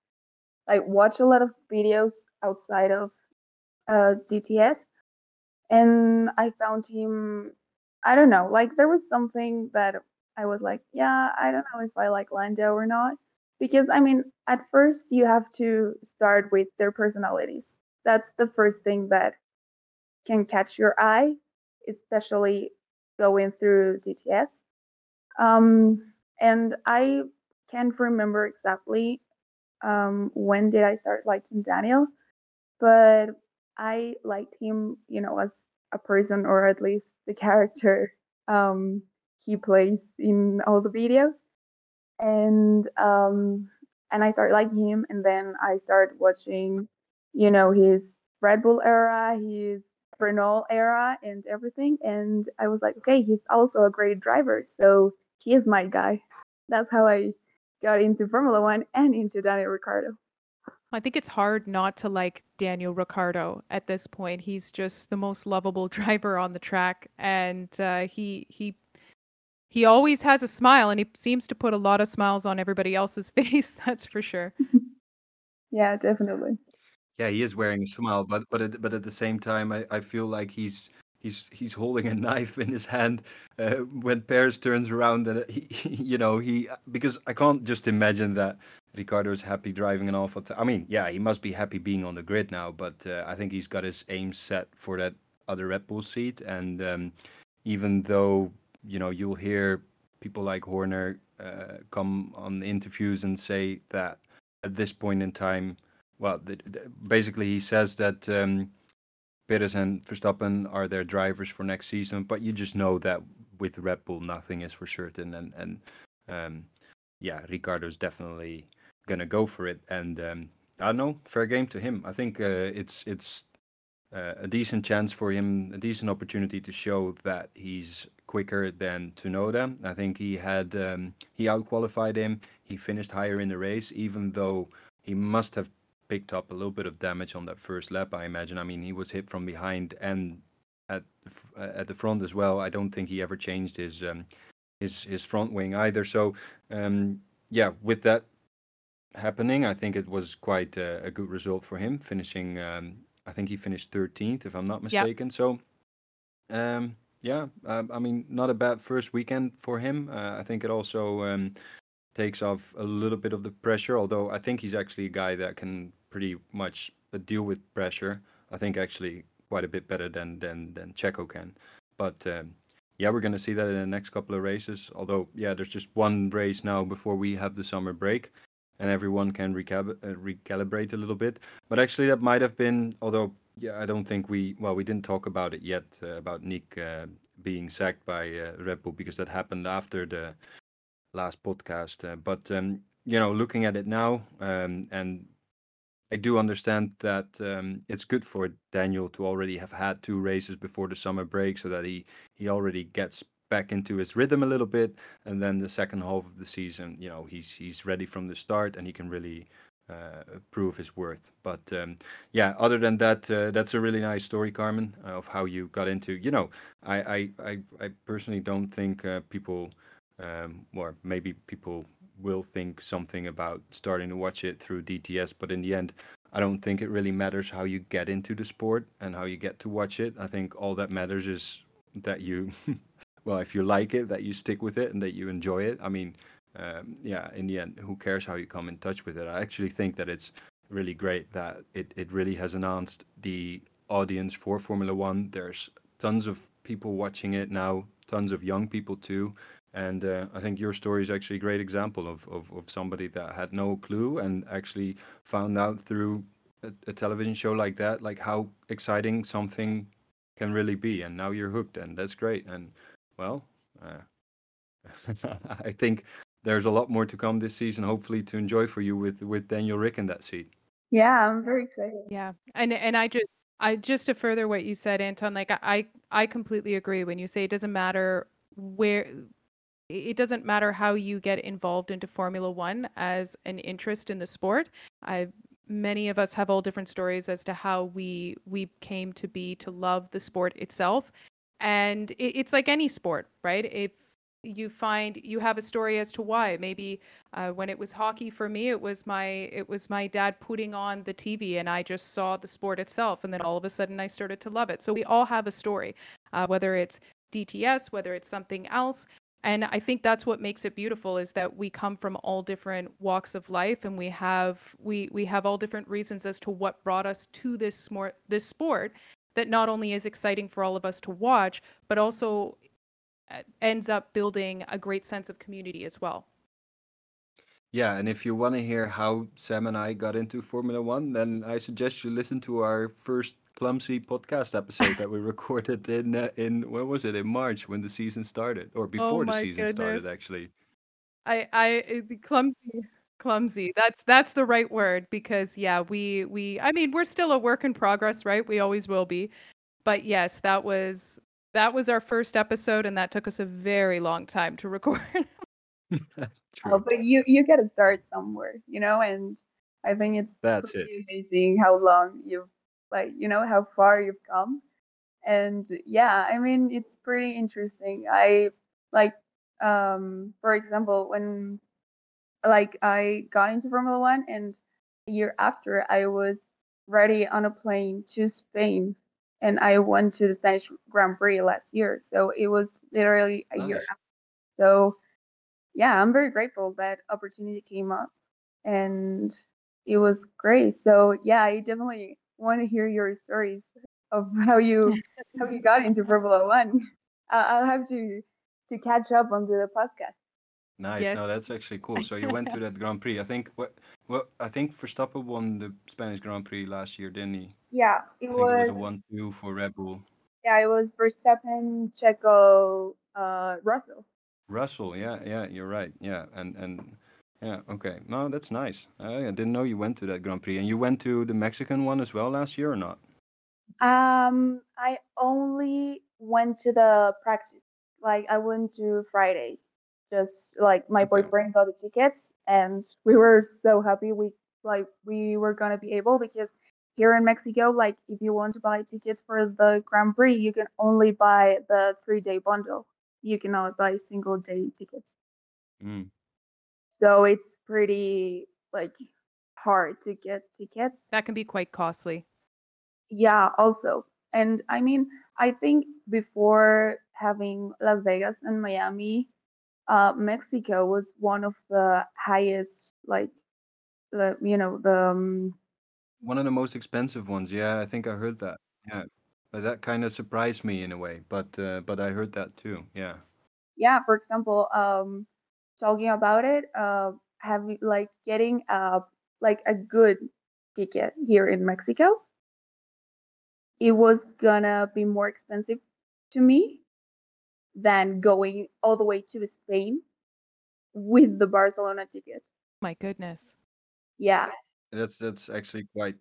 like watch a lot of videos outside of uh, DTS, and I found him. I don't know, like there was something that I was like, yeah, I don't know if I like Lando or not. Because, I mean, at first you have to start with their personalities. That's the first thing that can catch your eye, especially going through DTS. Um, and I can't remember exactly um, when did I start liking Daniel, but I liked him, you know, as a person or at least the character. Um, he plays in all the videos and um and i started liking him and then i started watching you know his red bull era his renault era and everything and i was like okay he's also a great driver so he is my guy. That's how i got into formula one and into daniel ricciardo. I think it's hard not to like Daniel Ricciardo at this point. He's just the most lovable driver on the track, and uh, he he he always has a smile and he seems to put a lot of smiles on everybody else's face that's for sure. Yeah definitely yeah he is wearing a smile but but at, but at the same time I, I feel like he's he's he's holding a knife in his hand uh, when Perez turns around and he, you know he because I can't just imagine that Ricciardo's happy driving an Alpha. I mean, yeah, he must be happy being on the grid now, but uh, I think he's got his aim set for that other Red Bull seat. And um, even though you know you'll hear people like Horner uh, come on interviews and say that at this point in time, well, the, the, basically he says that um, Perez and Verstappen are their drivers for next season, but you just know that with Red Bull nothing is for certain, and and um, yeah, Ricciardo's definitely gonna go for it, and um, I don't know, fair game to him. I think uh, it's it's uh, a decent chance for him, a decent opportunity to show that he's quicker than Tsunoda. I think he had um, he outqualified him. He finished higher in the race, even though he must have picked up a little bit of damage on that first lap. I imagine. I mean, he was hit from behind and at at the front as well. I don't think he ever changed his um, his his front wing either. So um, yeah, with that happening, I think it was quite a, a good result for him, finishing. Um, I think he finished 13th, if I'm not mistaken. Yep. So um, yeah, uh, I mean, not a bad first weekend for him. Uh, I think it also um, takes off a little bit of the pressure, although I think he's actually a guy that can pretty much deal with pressure. I think actually quite a bit better than than than Checo can. But um, yeah, we're going to see that in the next couple of races. Although, yeah, there's just one race now before we have the summer break, and everyone can recab- uh, recalibrate a little bit. But actually, that might have been, although yeah, I don't think we well we didn't talk about it yet uh, about Nyck uh, being sacked by uh, Red Bull because that happened after the last podcast. Uh, but um, you know, looking at it now, um, and I do understand that um, it's good for Daniel to already have had two races before the summer break, so that he he already gets back into his rhythm a little bit, and then the second half of the season, you know, he's he's ready from the start and he can really uh, prove his worth. But um, yeah, other than that, uh, that's a really nice story, Carmen, uh, of how you got into. You know, I I I, I personally don't think uh, people, um, or maybe people will think something about starting to watch it through DTS, but in the end. I don't think it really matters how you get into the sport and how you get to watch it. I think all that matters is that you, well, if you like it, that you stick with it and that you enjoy it. I mean, um, yeah, in the end, who cares how you come in touch with it? I actually think that it's really great that it, it really has announced the audience for Formula One. There's tons of people watching it now, tons of young people too. And uh, I think your story is actually a great example of, of, of somebody that had no clue and actually found out through a, a television show like that, like how exciting something can really be. And now you're hooked, and that's great. And well, uh, I think there's a lot more to come this season, hopefully to enjoy for you with with Daniel Rick in that seat. Yeah, I'm very excited. Yeah, and and I just I just to further what you said, Anton. Like I I completely agree when you say it doesn't matter where it doesn't matter how you get involved into Formula One as an interest in the sport. I many of us have all different stories as to how we we came to be to love the sport itself, and it, it's like any sport, right? If you find you have a story as to why maybe uh, when it was hockey for me it was my it was my dad putting on the tv and i just saw the sport itself and then all of a sudden i started to love it so we all have a story uh, whether it's dts whether it's something else and i think that's what makes it beautiful is that we come from all different walks of life and we have we we have all different reasons as to what brought us to this smart this sport that not only is exciting for all of us to watch but also uh, ends up building a great sense of community as well. Yeah, and if you want to hear how Sam and I got into Formula One, then I suggest you listen to our first Clumsy podcast episode that we recorded in uh, in when was it in March when the season started or oh before the my season started actually. I I uh, clumsy clumsy. That's that's the right word because yeah, we we I mean, we're still a work in progress, right? We always will be. But yes, that was that was our first episode and that took us a very long time to record. Oh, True. but you you gotta start somewhere, you know, and I think it's That's it. amazing how long you've like, you know, how far you've come. And yeah, I mean, it's pretty interesting. I like, um, for example, when like I got into Formula One, and a year after, I was ready on a plane to Spain, and I went to the Spanish Grand Prix last year. So it was literally a year after. So yeah, I'm very grateful that opportunity came up, and it was great. So yeah, I definitely want to hear your stories of how you how you got into Formula One. I- I'll have to to catch up on the podcast. Nice. yes. No, that's actually cool. So you went to that Grand Prix. I think what well, I think Verstappen won the Spanish Grand Prix last year, didn't he? Yeah, it I think it was a was one-two for Red Bull. yeah, it was Verstappen, Checo, uh, Russell. Russell, yeah, yeah, you're right. Yeah, and and yeah, okay. No, that's nice. I didn't know you went to that Grand Prix, and you went to the Mexican one as well last year or not? Um, I only went to the practice. Like I went to Friday. Just like my Okay. boyfriend got the tickets and we were so happy we like we were gonna be able because here in Mexico, like if you want to buy tickets for the Grand Prix, you can only buy the three day bundle. You cannot buy single day tickets. Mm. So it's pretty like hard to get tickets. that can be quite costly. Yeah, also. And I mean, I think before having Las Vegas and Miami, uh, Mexico was one of the highest, like, the, you know, the, um, One of the most expensive ones. Yeah, I think I heard that. Yeah, but that kind of surprised me in a way. But uh, but I heard that too. Yeah. yeah, for example, um, talking about it, uh, having like getting a like a good ticket here in Mexico, it was gonna be more expensive to me than going all the way to Spain with the Barcelona ticket. My goodness. Yeah, That's that's actually quite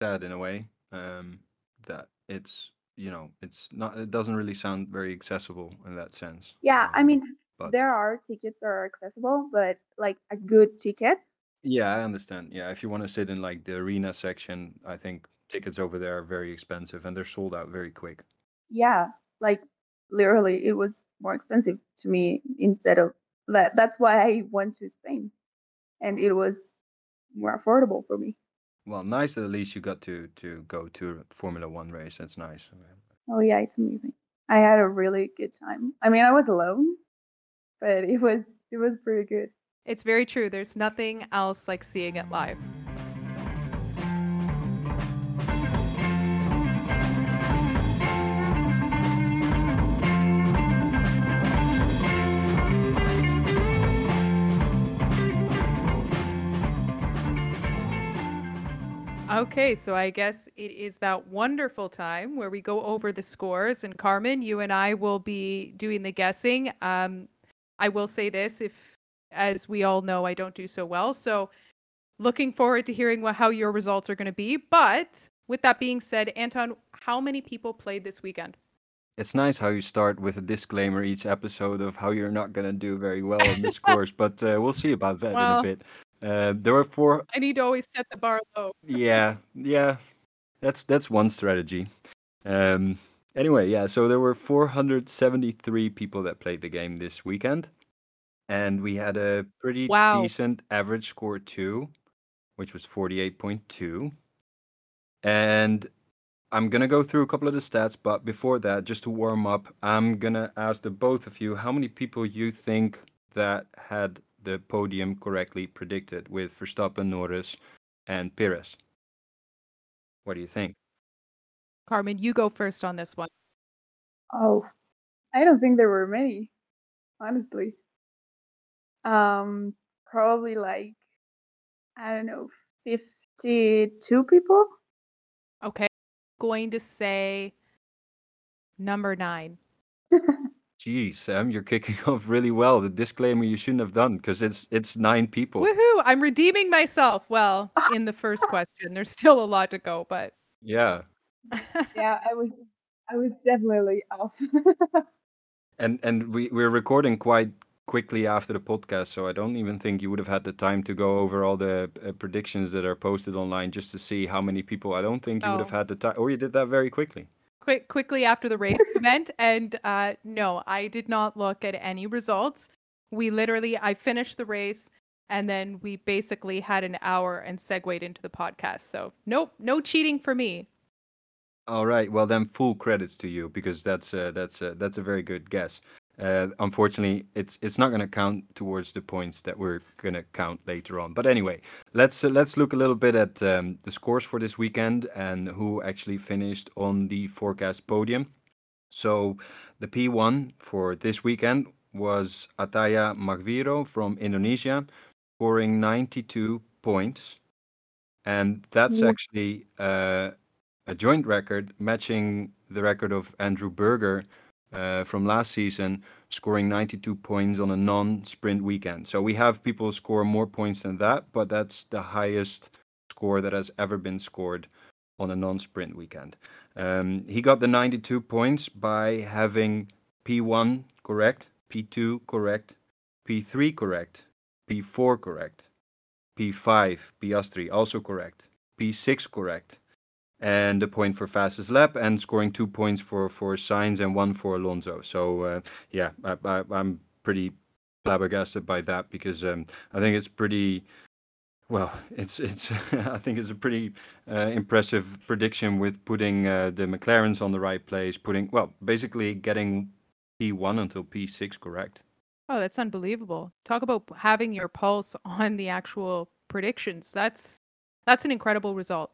sad in a way. Um, that it's you know it's not it doesn't really sound very accessible in that sense. yeah. I Um, mean, but there are tickets that are accessible, but like a good ticket, yeah, I understand. Yeah, if you want to sit in like the arena section, I think tickets over there are very expensive and they're sold out very quick. yeah, like literally, it was more expensive to me instead of that. That's why I went to Spain, and it was more affordable for me. Well, nice that at least you got to to go to a Formula One race. That's nice. Oh yeah, it's amazing. I had a really good time. I mean, I was alone, but it was it was pretty good. It's very true. There's nothing else like seeing it live. Okay, so I guess it is that wonderful time where we go over the scores. And Carmen, you and I will be doing the guessing. Um, I will say this if, as we all know, I don't do so well. So looking forward to hearing what, how your results are going to be. But with that being said, Anton, how many people played this weekend? It's nice how you start with a disclaimer each episode of how you're not going to do very well in this course, but uh, we'll see about that Well, in a bit. Uh, there were four. I need to always set the bar low. Yeah, yeah, that's that's one strategy. Um, anyway, yeah. So there were 473 people that played the game this weekend, and we had a pretty Wow. decent average score too, which was 48.2. And I'm gonna go through a couple of the stats, but before that, just to warm up, I'm gonna ask the both of you how many people you think that had the podium correctly predicted with Verstappen, Norris, and Perez. What do you think? Carmen, you go first on this one. Oh, I don't think there were many, honestly. Um, probably like I don't know, fifty-two people. Okay. Going to say number nine. Gee, Sam, you're kicking off really well. The disclaimer you shouldn't have done because it's it's nine people. Woohoo! I'm redeeming myself. Well, in the first question, there's still a lot to go, but Yeah, yeah, I was, I was definitely off. and and we we're recording quite quickly after the podcast, so I don't even think you would have had the time to go over all the uh, predictions that are posted online just to see how many people. I don't think you would have Oh. had the time, or you did that very quickly. quick quickly after the race event and uh no i did not look at any results we literally i finished the race and then we basically had an hour and segued into the podcast so nope no cheating for me All right. Well, then full credits to you because that's uh, that's uh, that's a very good guess. Uh, unfortunately, it's it's not going to count towards the points that we're going to count later on. But anyway, let's uh, let's look a little bit at um, the scores for this weekend and who actually finished on the forecast podium. So the P1 for this weekend was Ataya Magviro from Indonesia, scoring 92 points. And that's Yeah. actually uh, a joint record matching the record of Andrew Berger uh, from last season, scoring 92 points on a non sprint weekend. So we have people score more points than that, but that's the highest score that has ever been scored on a non sprint weekend. Um, he got the 92 points by having P1 correct, P2 correct, P3 correct, P4 correct, P5, Piastri also correct, P6 correct, and a point for fastest lap, and scoring two points for for Sainz and one for Alonso. So uh, yeah, I, I, I'm pretty flabbergasted by that because um, I think it's pretty. Well, it's it's. I think it's a pretty uh, impressive prediction with putting uh, the McLarens on the right place, putting well, basically getting P1 until P6 correct. oh that's unbelievable talk about having your pulse on the actual predictions that's that's an incredible result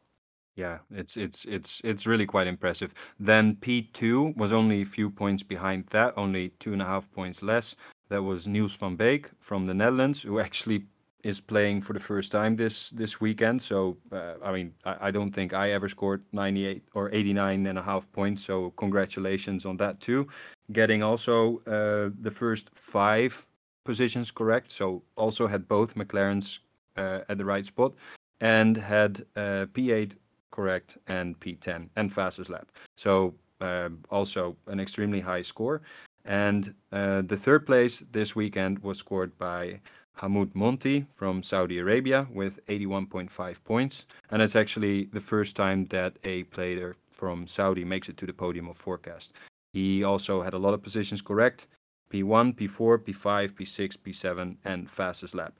Yeah, it's it's it's it's really quite impressive. Then P2 was only a few points behind that, only two and a half points less. That was Niels van Beek from the Netherlands, who actually is playing for the first time this this weekend. So uh, I mean, I, I don't think I ever scored 98 or 89 and a half points. So congratulations on that too. Getting also uh, the first five positions correct. So also had both McLarens uh, at the right spot and had uh, P8 correct and P10 and fastest lap. So um, also an extremely high score. And uh, the third place this weekend was scored by Hamoud Monti from Saudi Arabia with 81.5 points. And it's actually the first time that a player from Saudi makes it to the podium of forecast. He also had a lot of positions correct P1, P4, P5, P6, P7, and fastest lap.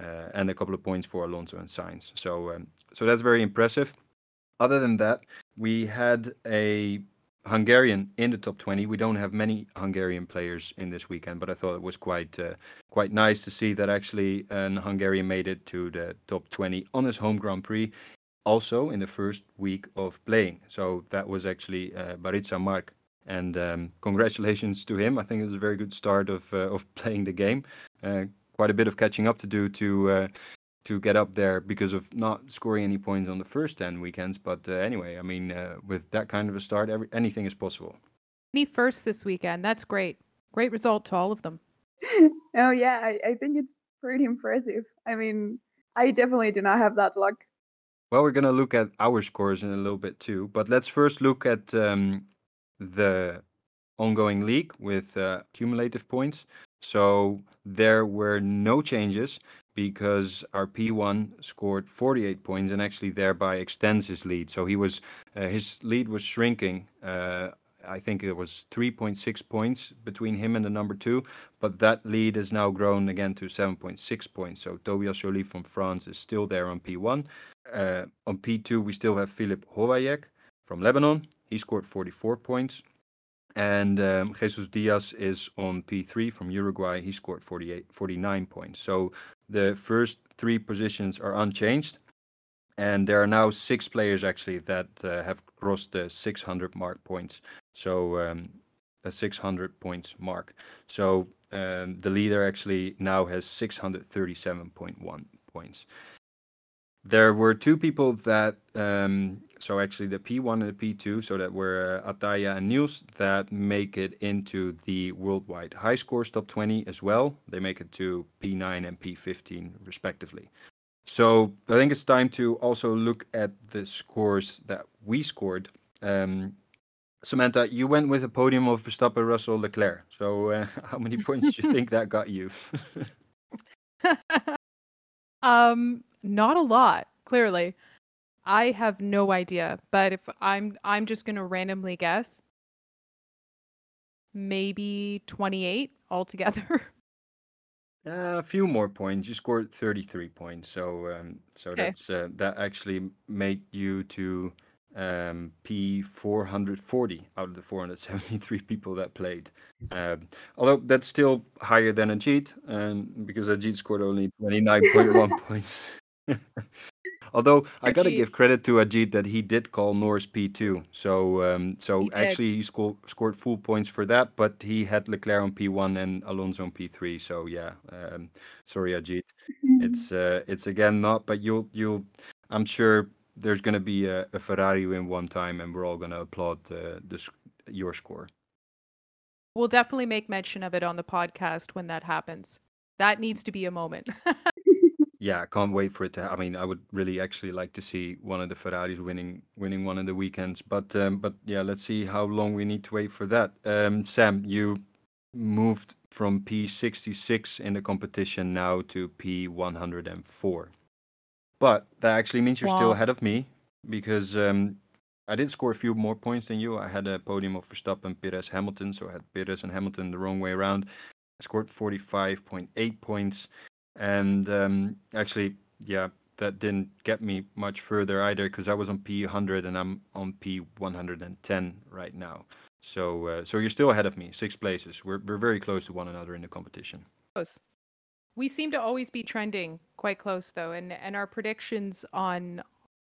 Uh, and a couple of points for Alonso and Sainz. So, um, so that's very impressive. Other than that, we had a Hungarian in the top 20. We don't have many Hungarian players in this weekend, but I thought it was quite uh, quite nice to see that actually an Hungarian made it to the top 20 on his home Grand Prix, also in the first week of playing. So that was actually uh, Bariza Marc, and um, congratulations to him. I think it was a very good start of uh, of playing the game. Uh, quite a bit of catching up to do to uh, to get up there because of not scoring any points on the first 10 weekends. But uh, anyway, I mean, uh, with that kind of a start, every, anything is possible. Any first this weekend. That's great. Great result to all of them. oh, yeah. I, I think it's pretty impressive. I mean, I definitely do not have that luck. Well, we're going to look at our scores in a little bit too. But let's first look at um, the ongoing league with uh, cumulative points. So there were no changes because our P1 scored 48 points and actually thereby extends his lead. So he was uh, his lead was shrinking. Uh, I think it was 3.6 points between him and the number two, but that lead has now grown again to 7.6 points. So Tobias Joly from France is still there on P1. Uh, on P2, we still have Philip Hovajek from Lebanon. He scored 44 points. And um, Jesus Diaz is on P3 from Uruguay. He scored 48, 49 points. So the first three positions are unchanged. And there are now six players actually that uh, have crossed the 600 mark points. So um, a 600 points mark. So um, the leader actually now has 637.1 points. There were two people that, um, so actually the P1 and the P2, so that were uh, Ataya and Niels, that make it into the worldwide high scores top 20 as well. They make it to P9 and P15 respectively. So I think it's time to also look at the scores that we scored. Um, Samantha, you went with a podium of Verstappen, Russell, Leclerc. So uh, how many points do you think that got you? um, not a lot, clearly. I have no idea, but if I'm I'm just going to randomly guess maybe 28 altogether. Uh, a few more points. You scored 33 points. So um so Okay. that's uh, that actually made you to um P 440 out of the 473 people that played. Um although that's still higher than Ajit, um, because Ajit scored only 29.1 points. Although I gotta Ajit. give credit to Ajit that he did call Norris P2. So um, so He actually he scored scored full points for that, but he had Leclerc on P1 and Alonso on P3. So yeah, um, sorry Ajit. It's uh, it's again not, but you'll you'll I'm sure there's gonna be a, a Ferrari win one time, and we're all gonna applaud uh, this your score. We'll definitely make mention of it on the podcast when that happens. That needs to be a moment. Yeah, I can't wait for it to. I mean, I would really actually like to see one of the Ferraris winning winning one of the weekends. But um, but yeah, let's see how long we need to wait for that. Um, Sam, you moved from P66 in the competition now to P104. But that actually means you're still ahead of me because um, I did score a few more points than you. I had a podium of Verstappen, Perez, Hamilton, so I had Perez and Hamilton the wrong way around. I scored 45.8 points. And um, actually, yeah, that didn't get me much further either because I was on P100 and I'm on P110 right now. So uh, so you're still ahead of me, six places. We're we're very close to one another in the competition. close. We seem to always be trending quite close though, and and our predictions on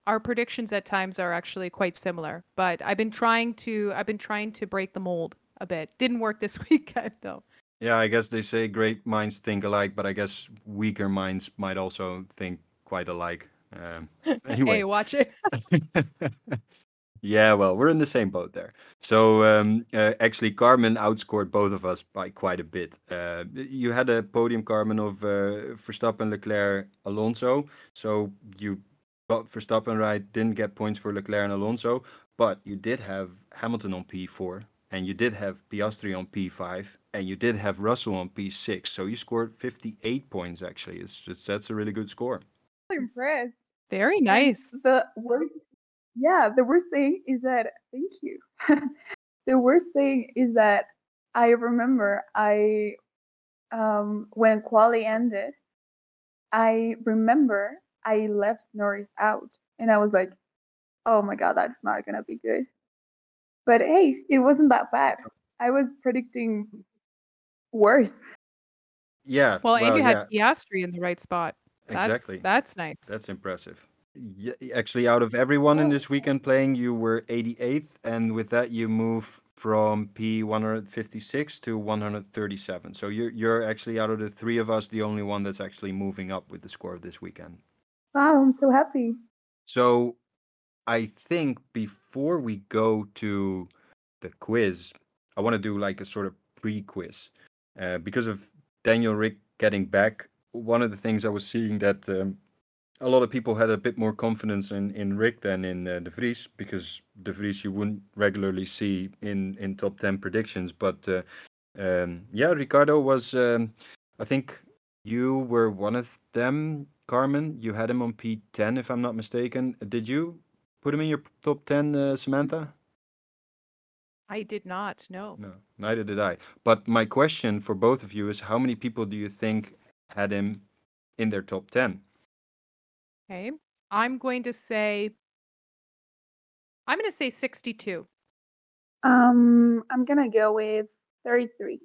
our predictions at times are actually quite similar. But I've been trying to I've been trying to break the mold a bit. Didn't work this weekend though. Yeah, I guess they say great minds think alike, but I guess weaker minds might also think quite alike. Um, anyway. Hey, watch it. yeah, well, we're in the same boat there. So um, uh, actually, Carmen outscored both of us by quite a bit. Uh, you had a podium, Carmen, of uh, Verstappen, Leclerc, Alonso. So you got Verstappen right, didn't get points for Leclerc and Alonso, but you did have Hamilton on P4, and you did have Piastri on P5, and you did have Russell on P6. So you scored 58 points. Actually, it's, it's that's a really good score. I'm impressed. Very nice. The worst, yeah, the worst thing is that, thank you. the worst thing is that I remember I, um, when quali ended, I remember I left Norris out and I was like, oh my God, that's not gonna be good. But hey, it wasn't that bad. I was predicting worse. Yeah. Well, and you yeah, had Piastri in the right spot. That's exactly. that's nice. That's impressive. Yeah, actually, out of everyone in Oh. this weekend playing, you were 88th, and with that, you move from P156 to 137. So you're you're actually out of the three of us the only one that's actually moving up with the score of this weekend. Wow, I'm so happy. So I think before we go to the quiz, I want to do like a sort of pre-quiz. Uh, because of Daniel Rick getting back, one of the things I was seeing that um, a lot of people had a bit more confidence in, in Rick than in uh, De Vries, because De Vries you wouldn't regularly see in, in top 10 predictions. But uh, um, yeah, Ricciardo was, um, I think you were one of them, Carmen. You had him on P10, if I'm not mistaken. Did you put him in your top 10, uh, Samantha? I did not. No. No, neither did I. But my question for both of you is how many people do you think had him in their top 10? Okay. I'm going to say I'm going to say 62. Um, I'm gonna go with 33.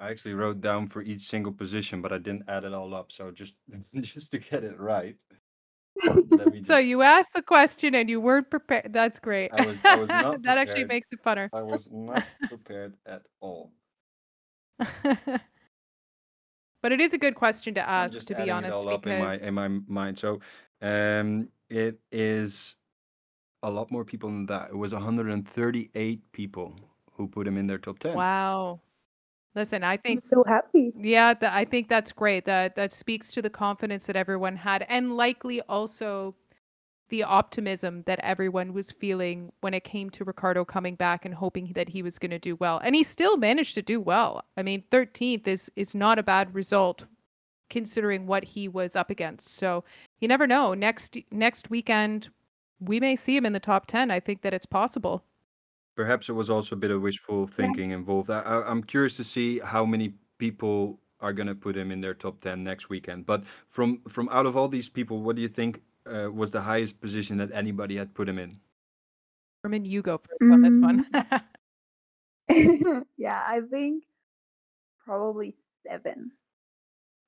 I actually wrote down for each single position, but I didn't add it all up. So just just to get it right. Let me So you asked the question and you weren't prepared. That's great. I was- I was not that actually makes it funner. I was not prepared at all. But it is a good question to ask, to be adding it honest, all up in my in my mind. So um, it is a lot more people than that. It was 138 people who put him in their top 10. wow. Listen, I I'm think so happy. Yeah, th- I think that's great. That that speaks to the confidence that everyone had, and likely also the optimism that everyone was feeling when it came to Ricciardo coming back and hoping that he was going to do well. And he still managed to do well. I mean, 13th is is not a bad result considering what he was up against. So you never know. Next next weekend, we may see him in the top 10. I think that it's possible. Perhaps it was also a bit of wishful thinking involved. I, I, I'm curious to see how many people are going to put him in their top 10 next weekend. But from from out of all these people, what do you think uh, was the highest position that anybody had put him in? Carmen, you go first on this one. yeah, I think probably seven.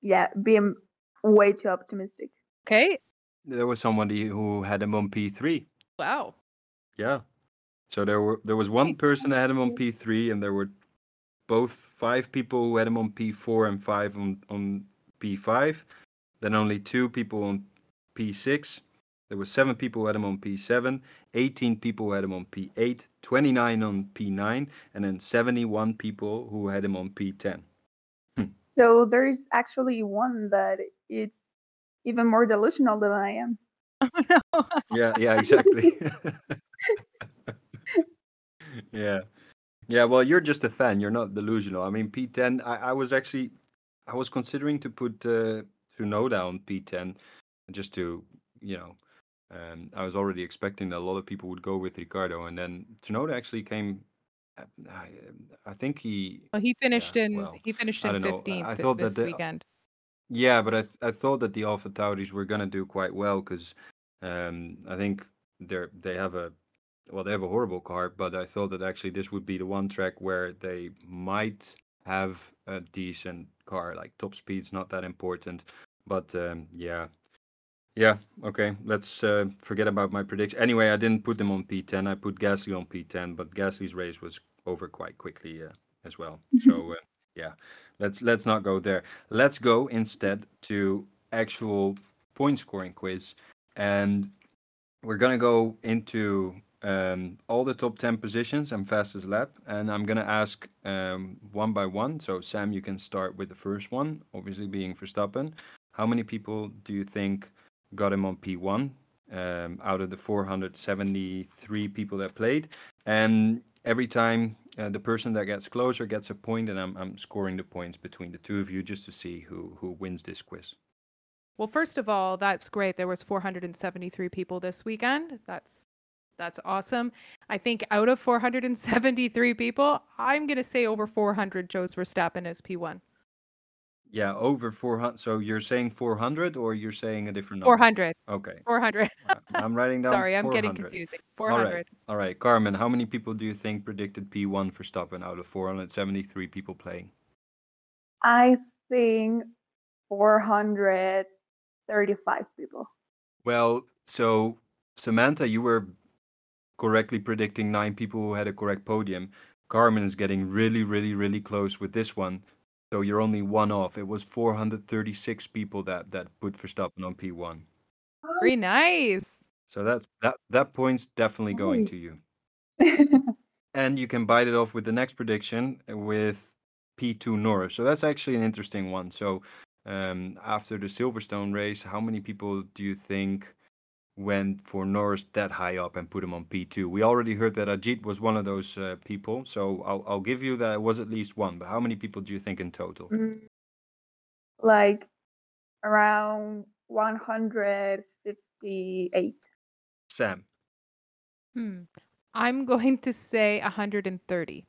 Yeah, being way too optimistic. okay. There was somebody who had him on P3. Wow. Yeah. So there were there was one person that had him on P3, and there were both five people who had him on P4 and five on on P5. Then only two people on P6. There were seven people who had him on P7, 18 people who had him on P8, 29 on P9, and then 71 people who had him on P10. So there's actually one that it's even more delusional than I am. Oh, no. Yeah, yeah, exactly. yeah. Yeah, well, you're just a fan. You're not delusional. I mean, P10, I, I was actually, I was considering to put uh, Tsunoda on P10 just to, you know, um, I was already expecting that a lot of people would go with Ricciardo. And then Tsunoda actually came, uh, I, I think he, Well, he finished Yeah, in well, he finished in don't know. I- fifteenth I thought that this the- weekend. yeah, but I th- I thought that the Alpha Tauris were gonna do quite well because um, I think they're they have a well they have a horrible car, but I thought that actually this would be the one track where they might have a decent car. Like top speed's not that important, but um, yeah, yeah, okay. Let's uh, forget about my prediction. Anyway, I didn't put them on P10. I put Gasly on P10, but Gasly's race was over quite quickly uh, as well. So uh, yeah, let's let's not go there. Let's go instead to actual point scoring quiz, and we're gonna go into um, all the top ten positions and fastest lap, and I'm gonna ask um, one by one. So Sam, you can start with the first one, obviously being Verstappen. How many people do you think got him on P1 um, out of the 473 people that played? And every time uh, the person that gets closer gets a point, and I'm, I'm scoring the points between the two of you just to see who who wins this quiz. Well, first of all, that's great. There was 473 people this weekend. That's that's awesome. I think out of 473 people, I'm gonna say over 400 chose Verstappen as P1. Yeah, over 400. So you're saying 400 or you're saying a different number? 400. Okay. 400. uh, I'm writing down Sorry, I'm getting 400. confusing. All right. 400. All right. Carmen, how many people do you think predicted P1 for Verstappen out of 473 people playing? I think 435 people. Well, so Samantha, you were correctly predicting nine people who had a correct podium. Carmen is getting really, really, really close with this one. So you're only one off. It was 436 people that that put Verstappen on P1. Very nice. So that's that that point's definitely going to you. And you can bite it off with the next prediction with P2 Norris. So that's actually an interesting one. So um, after the Silverstone race, how many people do you think went for Norris that high up and put him on P2? We already heard that Ajit was one of those uh, people. So I'll, I'll give you that it was at least one. But how many people do you think in total? Mm, like around 158. Sam. Hmm. I'm going to say 130.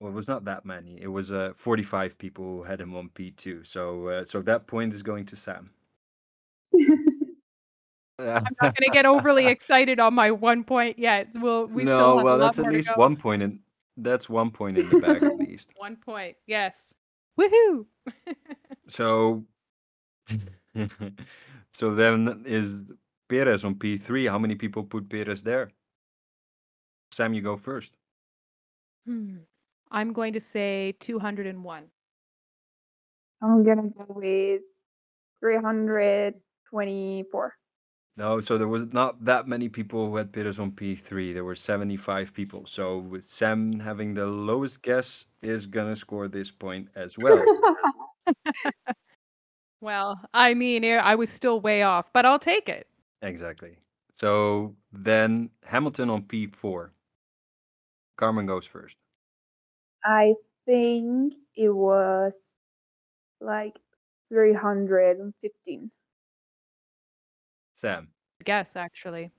Well, it was not that many. It was uh, 45 people who had him on P2. So uh, so that point is going to Sam. I'm not going to get overly excited on my one point yet. We'll, we no, still have well, a lot that's at more to least go. one point in. That's one point in the bag at least. One point. Yes. Woohoo. So, so then is Perez on P three? How many people put Perez there? Sam, you go first. Hmm. I'm going to say 201. I'm gonna go with 324. No, so there was not that many people who had Perez on P three. There were seventy five people. So with Sam having the lowest guess is gonna score this point as well. Well, I mean, eh, I was still way off, but I'll take it. exactly. So then Hamilton on P four. Carmen goes first. I think it was like 315. Sam. Guess, actually.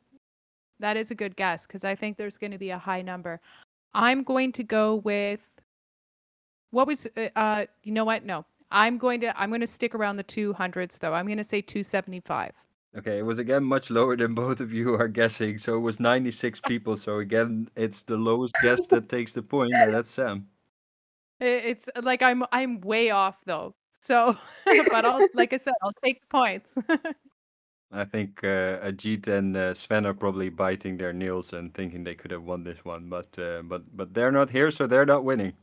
That is a good guess because I think there's going to be a high number. I'm going to go with what was uh, uh you know what? No. I'm going to I'm going to stick around the 200s though. I'm going to say 275. Okay, it was again much lower than both of you are guessing. So it was 96 people. So again, it's the lowest guess that takes the point. and that's Sam. It's like I'm I'm way off though. So, but I'll like I said, I'll take the points. I think uh, Ajit and uh, Sven are probably biting their nails and thinking they could have won this one, but uh, but but they're not here, so they're not winning.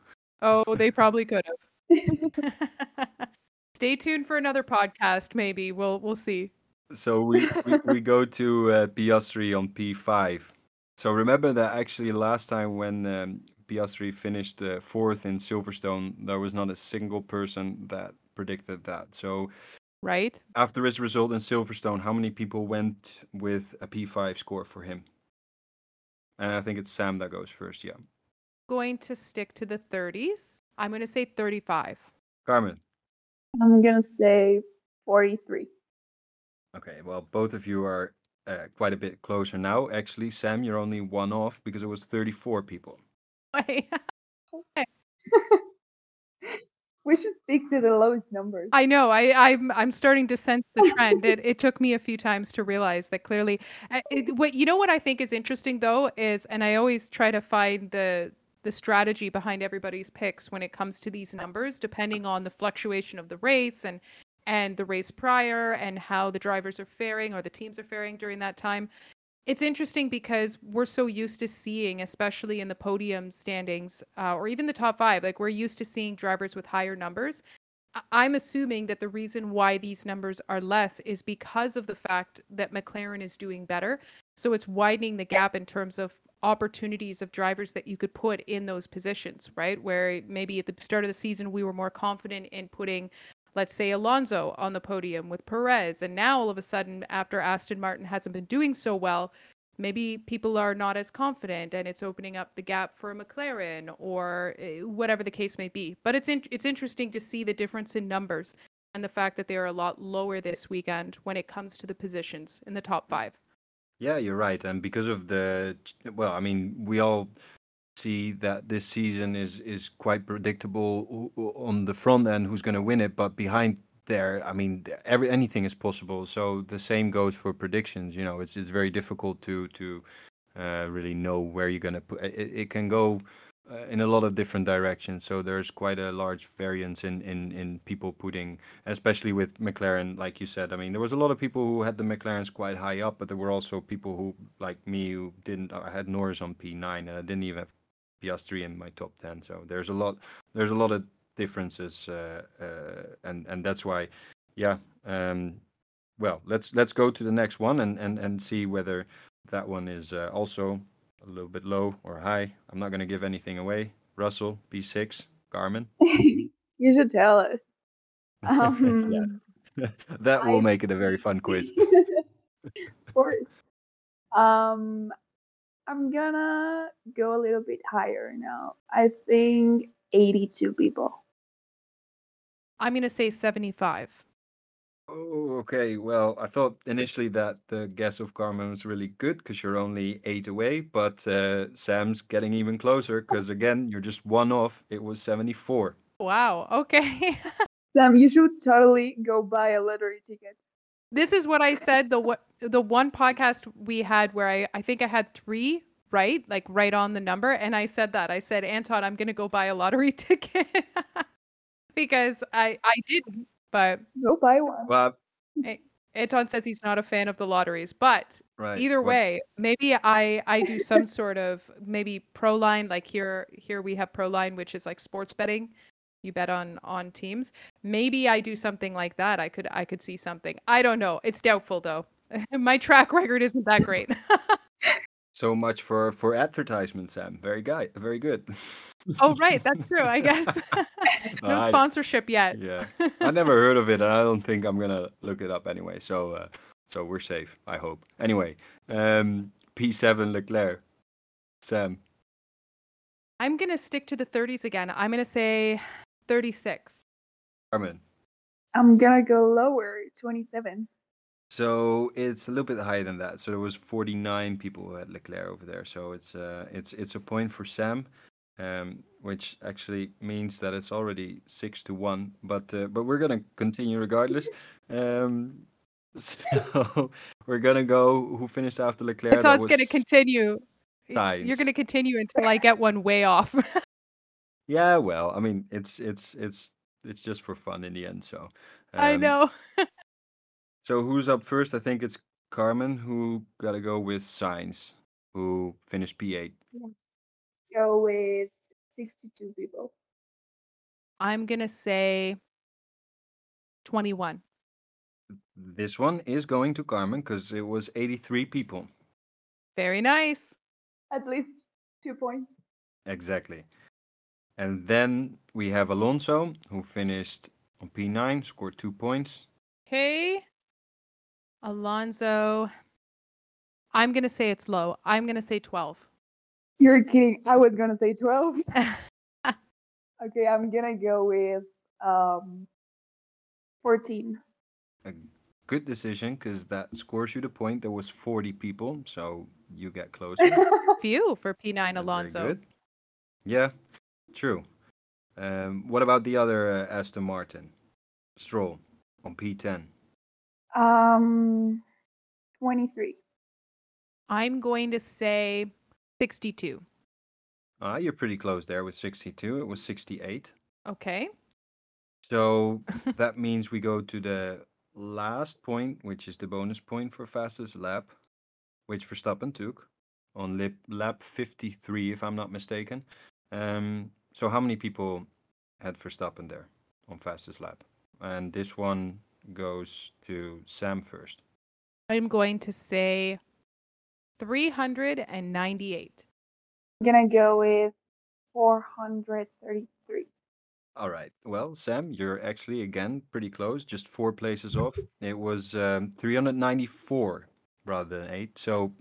oh, they probably could have. Stay tuned for another podcast. Maybe we'll we'll see. So we we, we go to uh, Piastri on P5. So remember that actually last time when um, Piastri finished uh, fourth in Silverstone, there was not a single person that predicted that. So Right? after his result in Silverstone, how many people went with a P5 score for him? And I think it's Sam that goes first. Yeah, Going to stick to the 30s. I'm going to say 35. Carmen. I'm gonna say 43. Okay, well, both of you are uh, quite a bit closer now. Actually, Sam, you're only one off because it was 34 people. We should stick to the lowest numbers. I know. I, I'm I'm starting to sense the trend. It, it took me a few times to realize that clearly. uh, it- what you know what I think is interesting though is, and I always try to find the the strategy behind everybody's picks when it comes to these numbers, depending on the fluctuation of the race and and the race prior and how the drivers are faring or the teams are faring during that time. It's interesting because we're so used to seeing, especially in the podium standings uh, or even the top five, like we're used to seeing drivers with higher numbers. I'm assuming that the reason why these numbers are less is because of the fact that McLaren is doing better. So it's widening the gap in terms of opportunities of drivers that you could put in those positions, right? Where maybe at the start of the season we were more confident in putting, let's say, Alonso on the podium with Perez. And now all of a sudden, after Aston Martin hasn't been doing so well, maybe people are not as confident and it's opening up the gap for McLaren or eh, whatever the case may be. But it's in, it's interesting to see the difference in numbers and the fact that they are a lot lower this weekend when it comes to the positions in the top 5. Yeah, you're right. And because of the, well, I mean, we all see that this season is is quite predictable on the front end who's going to win it, but behind there, I mean, every anything is possible. So the same goes for predictions. You know, it's it's very difficult to to uh, really know where you're going to put. It, it can go uh, in a lot of different directions. So there's quite a large variance in, in, in people putting, especially with McLaren, like you said. I mean, there was a lot of people who had the McLarens quite high up, but there were also people who, like me, who didn't. I had Norris on P9, and I didn't even have Piastri in my top 10. So there's a lot. There's a lot of differences, uh, uh, and and that's why, yeah. Um, well, let's let's go to the next one and and and see whether that one is uh, also a little bit low or high. I'm not going to give anything away. Russell, P6, Carmen. you should tell us. Um, yeah. that will I... make it a very fun quiz. of course. Um, I'm gonna go a little bit higher now. I think 82 people. I'm gonna say 75. Oh, okay. Well, I thought initially that the guess of Carmen was really good because you're only eight away, but uh, Sam's getting even closer because again, you're just one off. It was 74. Wow. Okay. Sam, you should totally go buy a lottery ticket. This is what I said. The what the one podcast we had where I I think I had three right, like right on the number, and I said that I said Anton, I'm gonna go buy a lottery ticket because I I didn't but go buy one. Well, Anton says he's not a fan of the lotteries, but right. either way, maybe I I do some sort of maybe pro line like here here we have pro line which is like sports betting. You bet on on teams. Maybe I do something like that. I could I could see something. I don't know. It's doubtful though. My track record isn't that great. So much for for advertisement, Sam. Very guy, very good. oh right, that's true. I guess no sponsorship yet. yeah, I never heard of it. I don't think I'm gonna look it up anyway. So uh, so we're safe. I hope. Anyway, um, P7 Leclerc, Sam. I'm gonna stick to the 30s again. I'm gonna say 36. Carmen. I'm gonna go lower, 27. So it's a little bit higher than that. So there was 49 people who had Leclerc over there. So it's uh, it's it's a point for Sam, um, which actually means that it's already six to one. But uh, but we're gonna continue regardless. Um, so we're gonna go. Who finished after Leclerc? That's how it's gonna continue. You're gonna continue until I get one way off. yeah, well, I mean, it's it's it's it's just for fun in the end. So um, I know. So who's up first? I think it's Carmen who got to go with Sainz, who finished P8. Go with 62 people. I'm going to say 21. This one is going to Carmen because it was 83 people. Very nice. At least two points. Exactly. And then we have Alonso, who finished on P9, scored two points. Okay. Alonso. I'm going to say it's low. I'm going to say 12. You're kidding. I was going to say 12. okay, I'm going to go with um 14. A good decision because that scores you the point. There was 40 people, so you get closer. Few for P9 Alonso. Good. Yeah, true. Um, what about the other uh, Aston Martin? Stroll on P10. Um, 23. I'm going to say 62. Ah, you're pretty close there with 62. It was 68. Okay. So that means we go to the last point, which is the bonus point for fastest lap, which Verstappen took on lap, lap 53, if I'm not mistaken. Um, so how many people had Verstappen there on fastest lap? And this one goes to Sam first. I'm going to say 398. I'm going to go with 433. All right. Well, Sam, you're actually again pretty close, just four places off. It was um, 394 rather than eight. So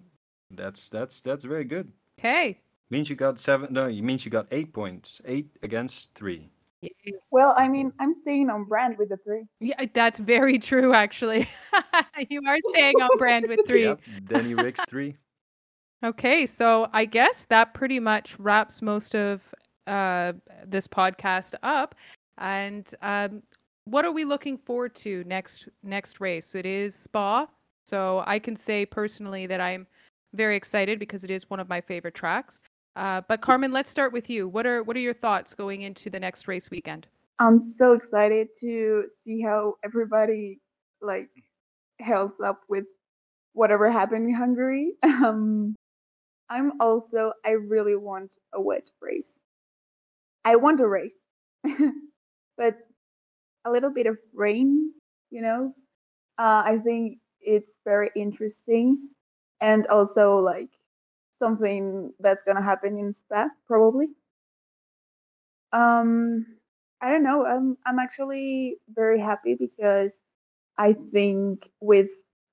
that's that's that's very good. Okay. Means you got seven. No, you means you got eight points. Eight against three. Well, I mean, I'm staying on brand with the three. Yeah, that's very true, actually. you are staying on brand with three. Yep. Danny Ricks three. Okay, so I guess that pretty much wraps most of uh, this podcast up. And um, what are we looking forward to next next race? It is Spa, so I can say personally that I'm very excited because it is one of my favorite tracks. Uh, but Carmen, let's start with you. What are what are your thoughts going into the next race weekend? I'm so excited to see how everybody like held up with whatever happened in Hungary. Um, I'm also I really want a wet race. I want a race, but a little bit of rain, you know. Uh, I think it's very interesting, and also like something that's gonna happen in Spa probably. Um, I don't know. I'm I'm actually very happy because I think with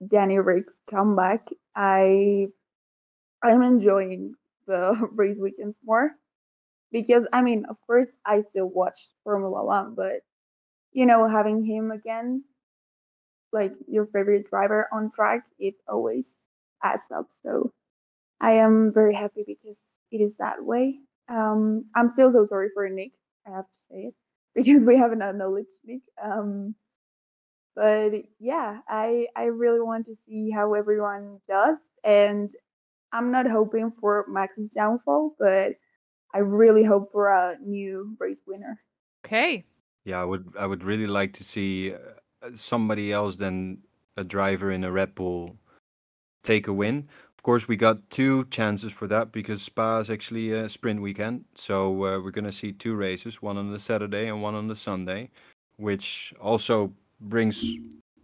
Danny Rick's comeback, I I'm enjoying the race weekends more because I mean, of course, I still watch Formula One, but you know, having him again, like your favorite driver on track, it always adds up. So I am very happy because it is that way. Um, I'm still so sorry for Nyck. I have to say it because we haven't acknowledged Nyck. Um, but yeah, I I really want to see how everyone does, and I'm not hoping for Max's downfall, but I really hope for a new race winner. Okay. Yeah, I would I would really like to see uh, somebody else than a driver in a Red Bull take a win. Course, we got two chances for that because Spa is actually a sprint weekend. So uh, we're going to see two races, one on the Saturday and one on the Sunday, which also brings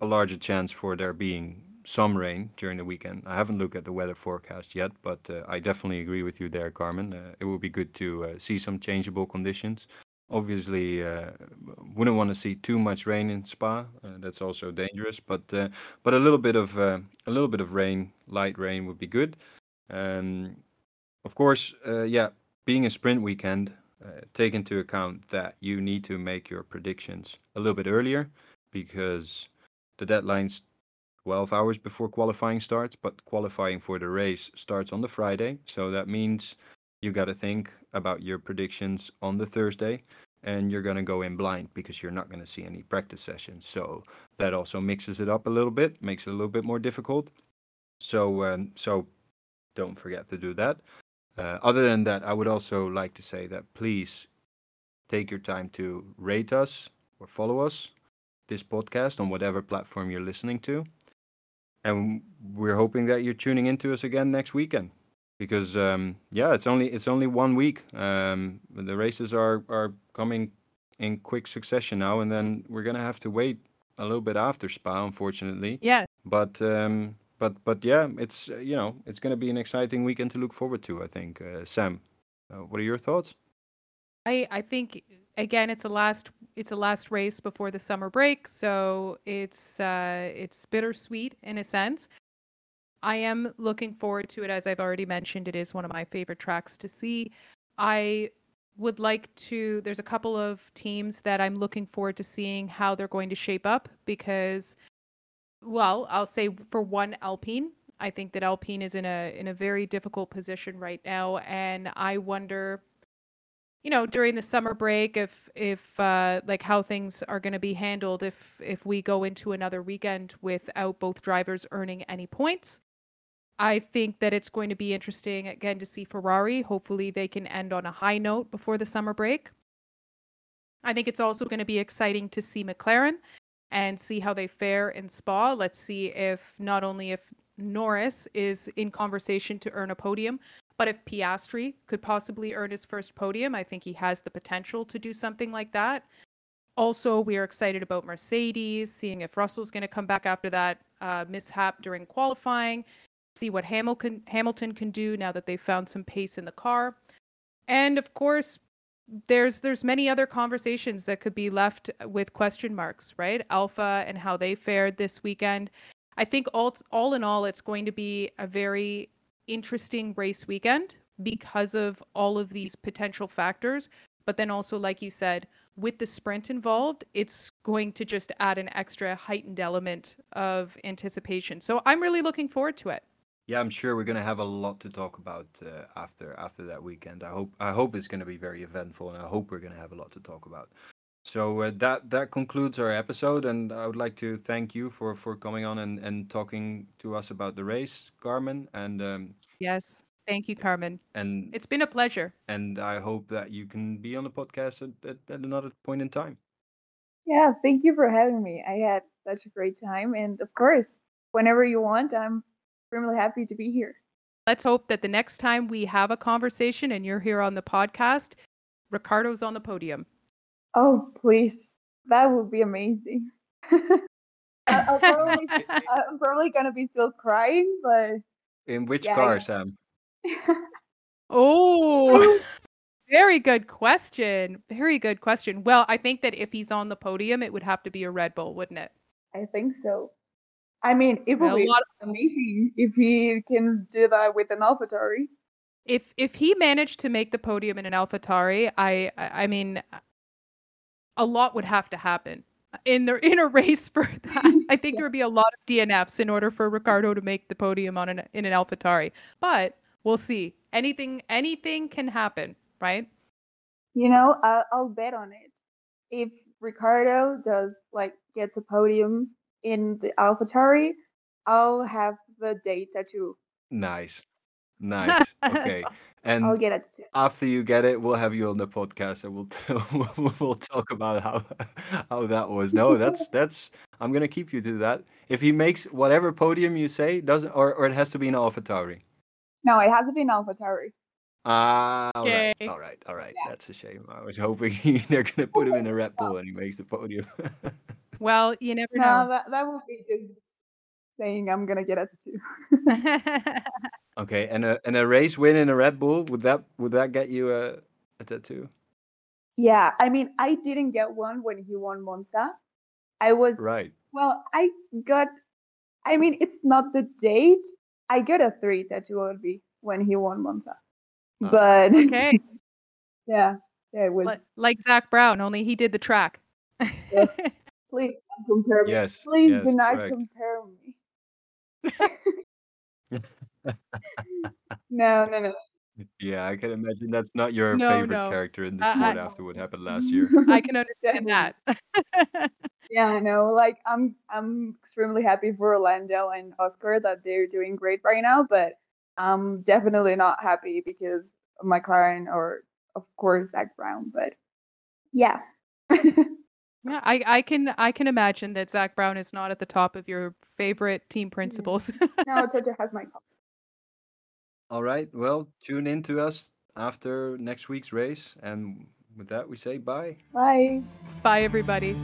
a larger chance for there being some rain during the weekend. I haven't looked at the weather forecast yet, but uh, I definitely agree with you there, Carmen. Uh, it would be good to uh, see some changeable conditions. Obviously, uh, wouldn't want to see too much rain in Spa. Uh, that's also dangerous. But uh, but a little bit of a little bit of rain, light rain, would be good. Um, of course, yeah, being a sprint weekend, take into account that you need to make your predictions a little bit earlier because the deadline's 12 hours before qualifying starts, but qualifying for the race starts on the Friday. So that means you got to think about your predictions on the Thursday and you're going to go in blind because you're not going to see any practice sessions. So that also mixes it up a little bit, makes it a little bit more difficult. So um, so don't forget to do that. Uh, other than that, I would also like to say that please take your time to rate us or follow us this podcast on whatever platform you're listening to and we're hoping that you're tuning into us again next weekend because um, yeah, it's only it's only one week. Um, the races are are coming in quick succession now, and then we're gonna have to wait a little bit after Spa, unfortunately. Yeah. But um, but but yeah, it's you know it's gonna be an exciting weekend to look forward to. I think. Uh, Sam, uh, what are your thoughts? I I think again it's a last it's a last race before the summer break, so it's uh, it's bittersweet in a sense. I am looking forward to it, as I've already mentioned. It is one of my favorite tracks to see. I would like to. There's a couple of teams that I'm looking forward to seeing how they're going to shape up because, well, I'll say for one, Alpine. I think that Alpine is in a in a very difficult position right now, and I wonder you know during the summer break if if uh, like how things are going to be handled if if we go into another weekend without both drivers earning any points i think that it's going to be interesting again to see ferrari. Hopefully they can end on a high note before the summer break. I think it's also going to be exciting to see mclaren and see how they fare in spa. Let's see if not only if norris is in conversation to earn a podium but if Piastri could possibly earn his first podium, I think he has the potential to do something like that. Also, we are excited about Mercedes, seeing if Russell's going to come back after that uh, mishap during qualifying, see what Hamilton Hamilton can do now that they've found some pace in the car, and of course, there's there's many other conversations that could be left with question marks, right? Alpha and how they fared this weekend. I think all all in all, it's going to be a very interesting race weekend because of all of these potential factors. But then also, like you said, with the sprint involved, it's going to just add an extra heightened element of anticipation. So I'm really looking forward to it. Yeah, I'm sure we're gonna have a lot to talk about uh, after after that weekend. I hope I hope it's gonna be very eventful, and I hope we're gonna have a lot to talk about. So uh, that that concludes our episode, and I would like to thank you for for coming on and and talking to us about the race, Carmen, and um, Yes. Thank you, Carmen. and It's been a pleasure. and I hope that you can be on the podcast at, at, at another point in time. Yeah, thank you for having me. I had such a great time. And of course, whenever you want, I'm extremely happy to be here. Let's hope that the next time we have a conversation and you're here on the podcast, Ricciardo's on the podium. Oh, please. That would be amazing. I- I'll probably, I'm probably going to be still crying, but In which Yeah, car, yeah. Sam? oh, very good question. Very good question. Well, I think that if he's on the podium, it would have to be a Red Bull, wouldn't it? I think so. I mean, it would a be lot amazing if he can do that with an AlphaTauri. if if he managed to make the podium in an AlphaTauri, I I I mean, a lot would have to happen in the in a race for that. I think there would be a lot of DNFs in order for Ricciardo to make the podium on an in an AlphaTauri. But we'll see. Anything anything can happen, right? You know, I'll, I'll bet on it. If Ricciardo does like gets a podium in the AlphaTauri, I'll have the data too. Nice, nice. Okay, awesome. and I'll get it too. after you get it, we'll have you on the podcast, and we'll we'll, we'll talk about how how that was. No, that's that's. I'm gonna keep you to that. If he makes whatever podium you say, doesn't or or it has to be an AlphaTauri. No, it has to be an AlphaTauri. Ah, all right, Okay. all right, all right. Yeah. That's a shame. I was hoping they're gonna put him in a Red Bull and he makes the podium. Well, you never No, know. that that would be just saying I'm gonna get a tattoo. okay, and a and a race win in a Red Bull would that would that get you a a tattoo? Yeah, I mean, I didn't get one when he won Monza. I was Right. well, I got. I mean, it's not the date. I got a three tattoo already when he won Monza, Oh, but okay. yeah, yeah, it was. Li- like Zak Brown, only he did the track. Please don't compare me. Yes. Please yes, do not correct. compare me. no, no, no. Yeah, I can imagine that's not your No, favorite no. character in the I- sport I- after what happened last year. I can understand that. Yeah, I know. Like, I'm, I'm extremely happy for Orlando and Oscar that they're doing great right now, but I'm definitely not happy because of McLaren or, of course, Zak Brown. But yeah. Yeah, I, I can I can imagine that Zak Brown is not at the top of your favorite team mm-hmm. principals. no, Toto has my call. All right. Well, tune in to us after next week's race, and with that, we say bye. Bye. Bye everybody.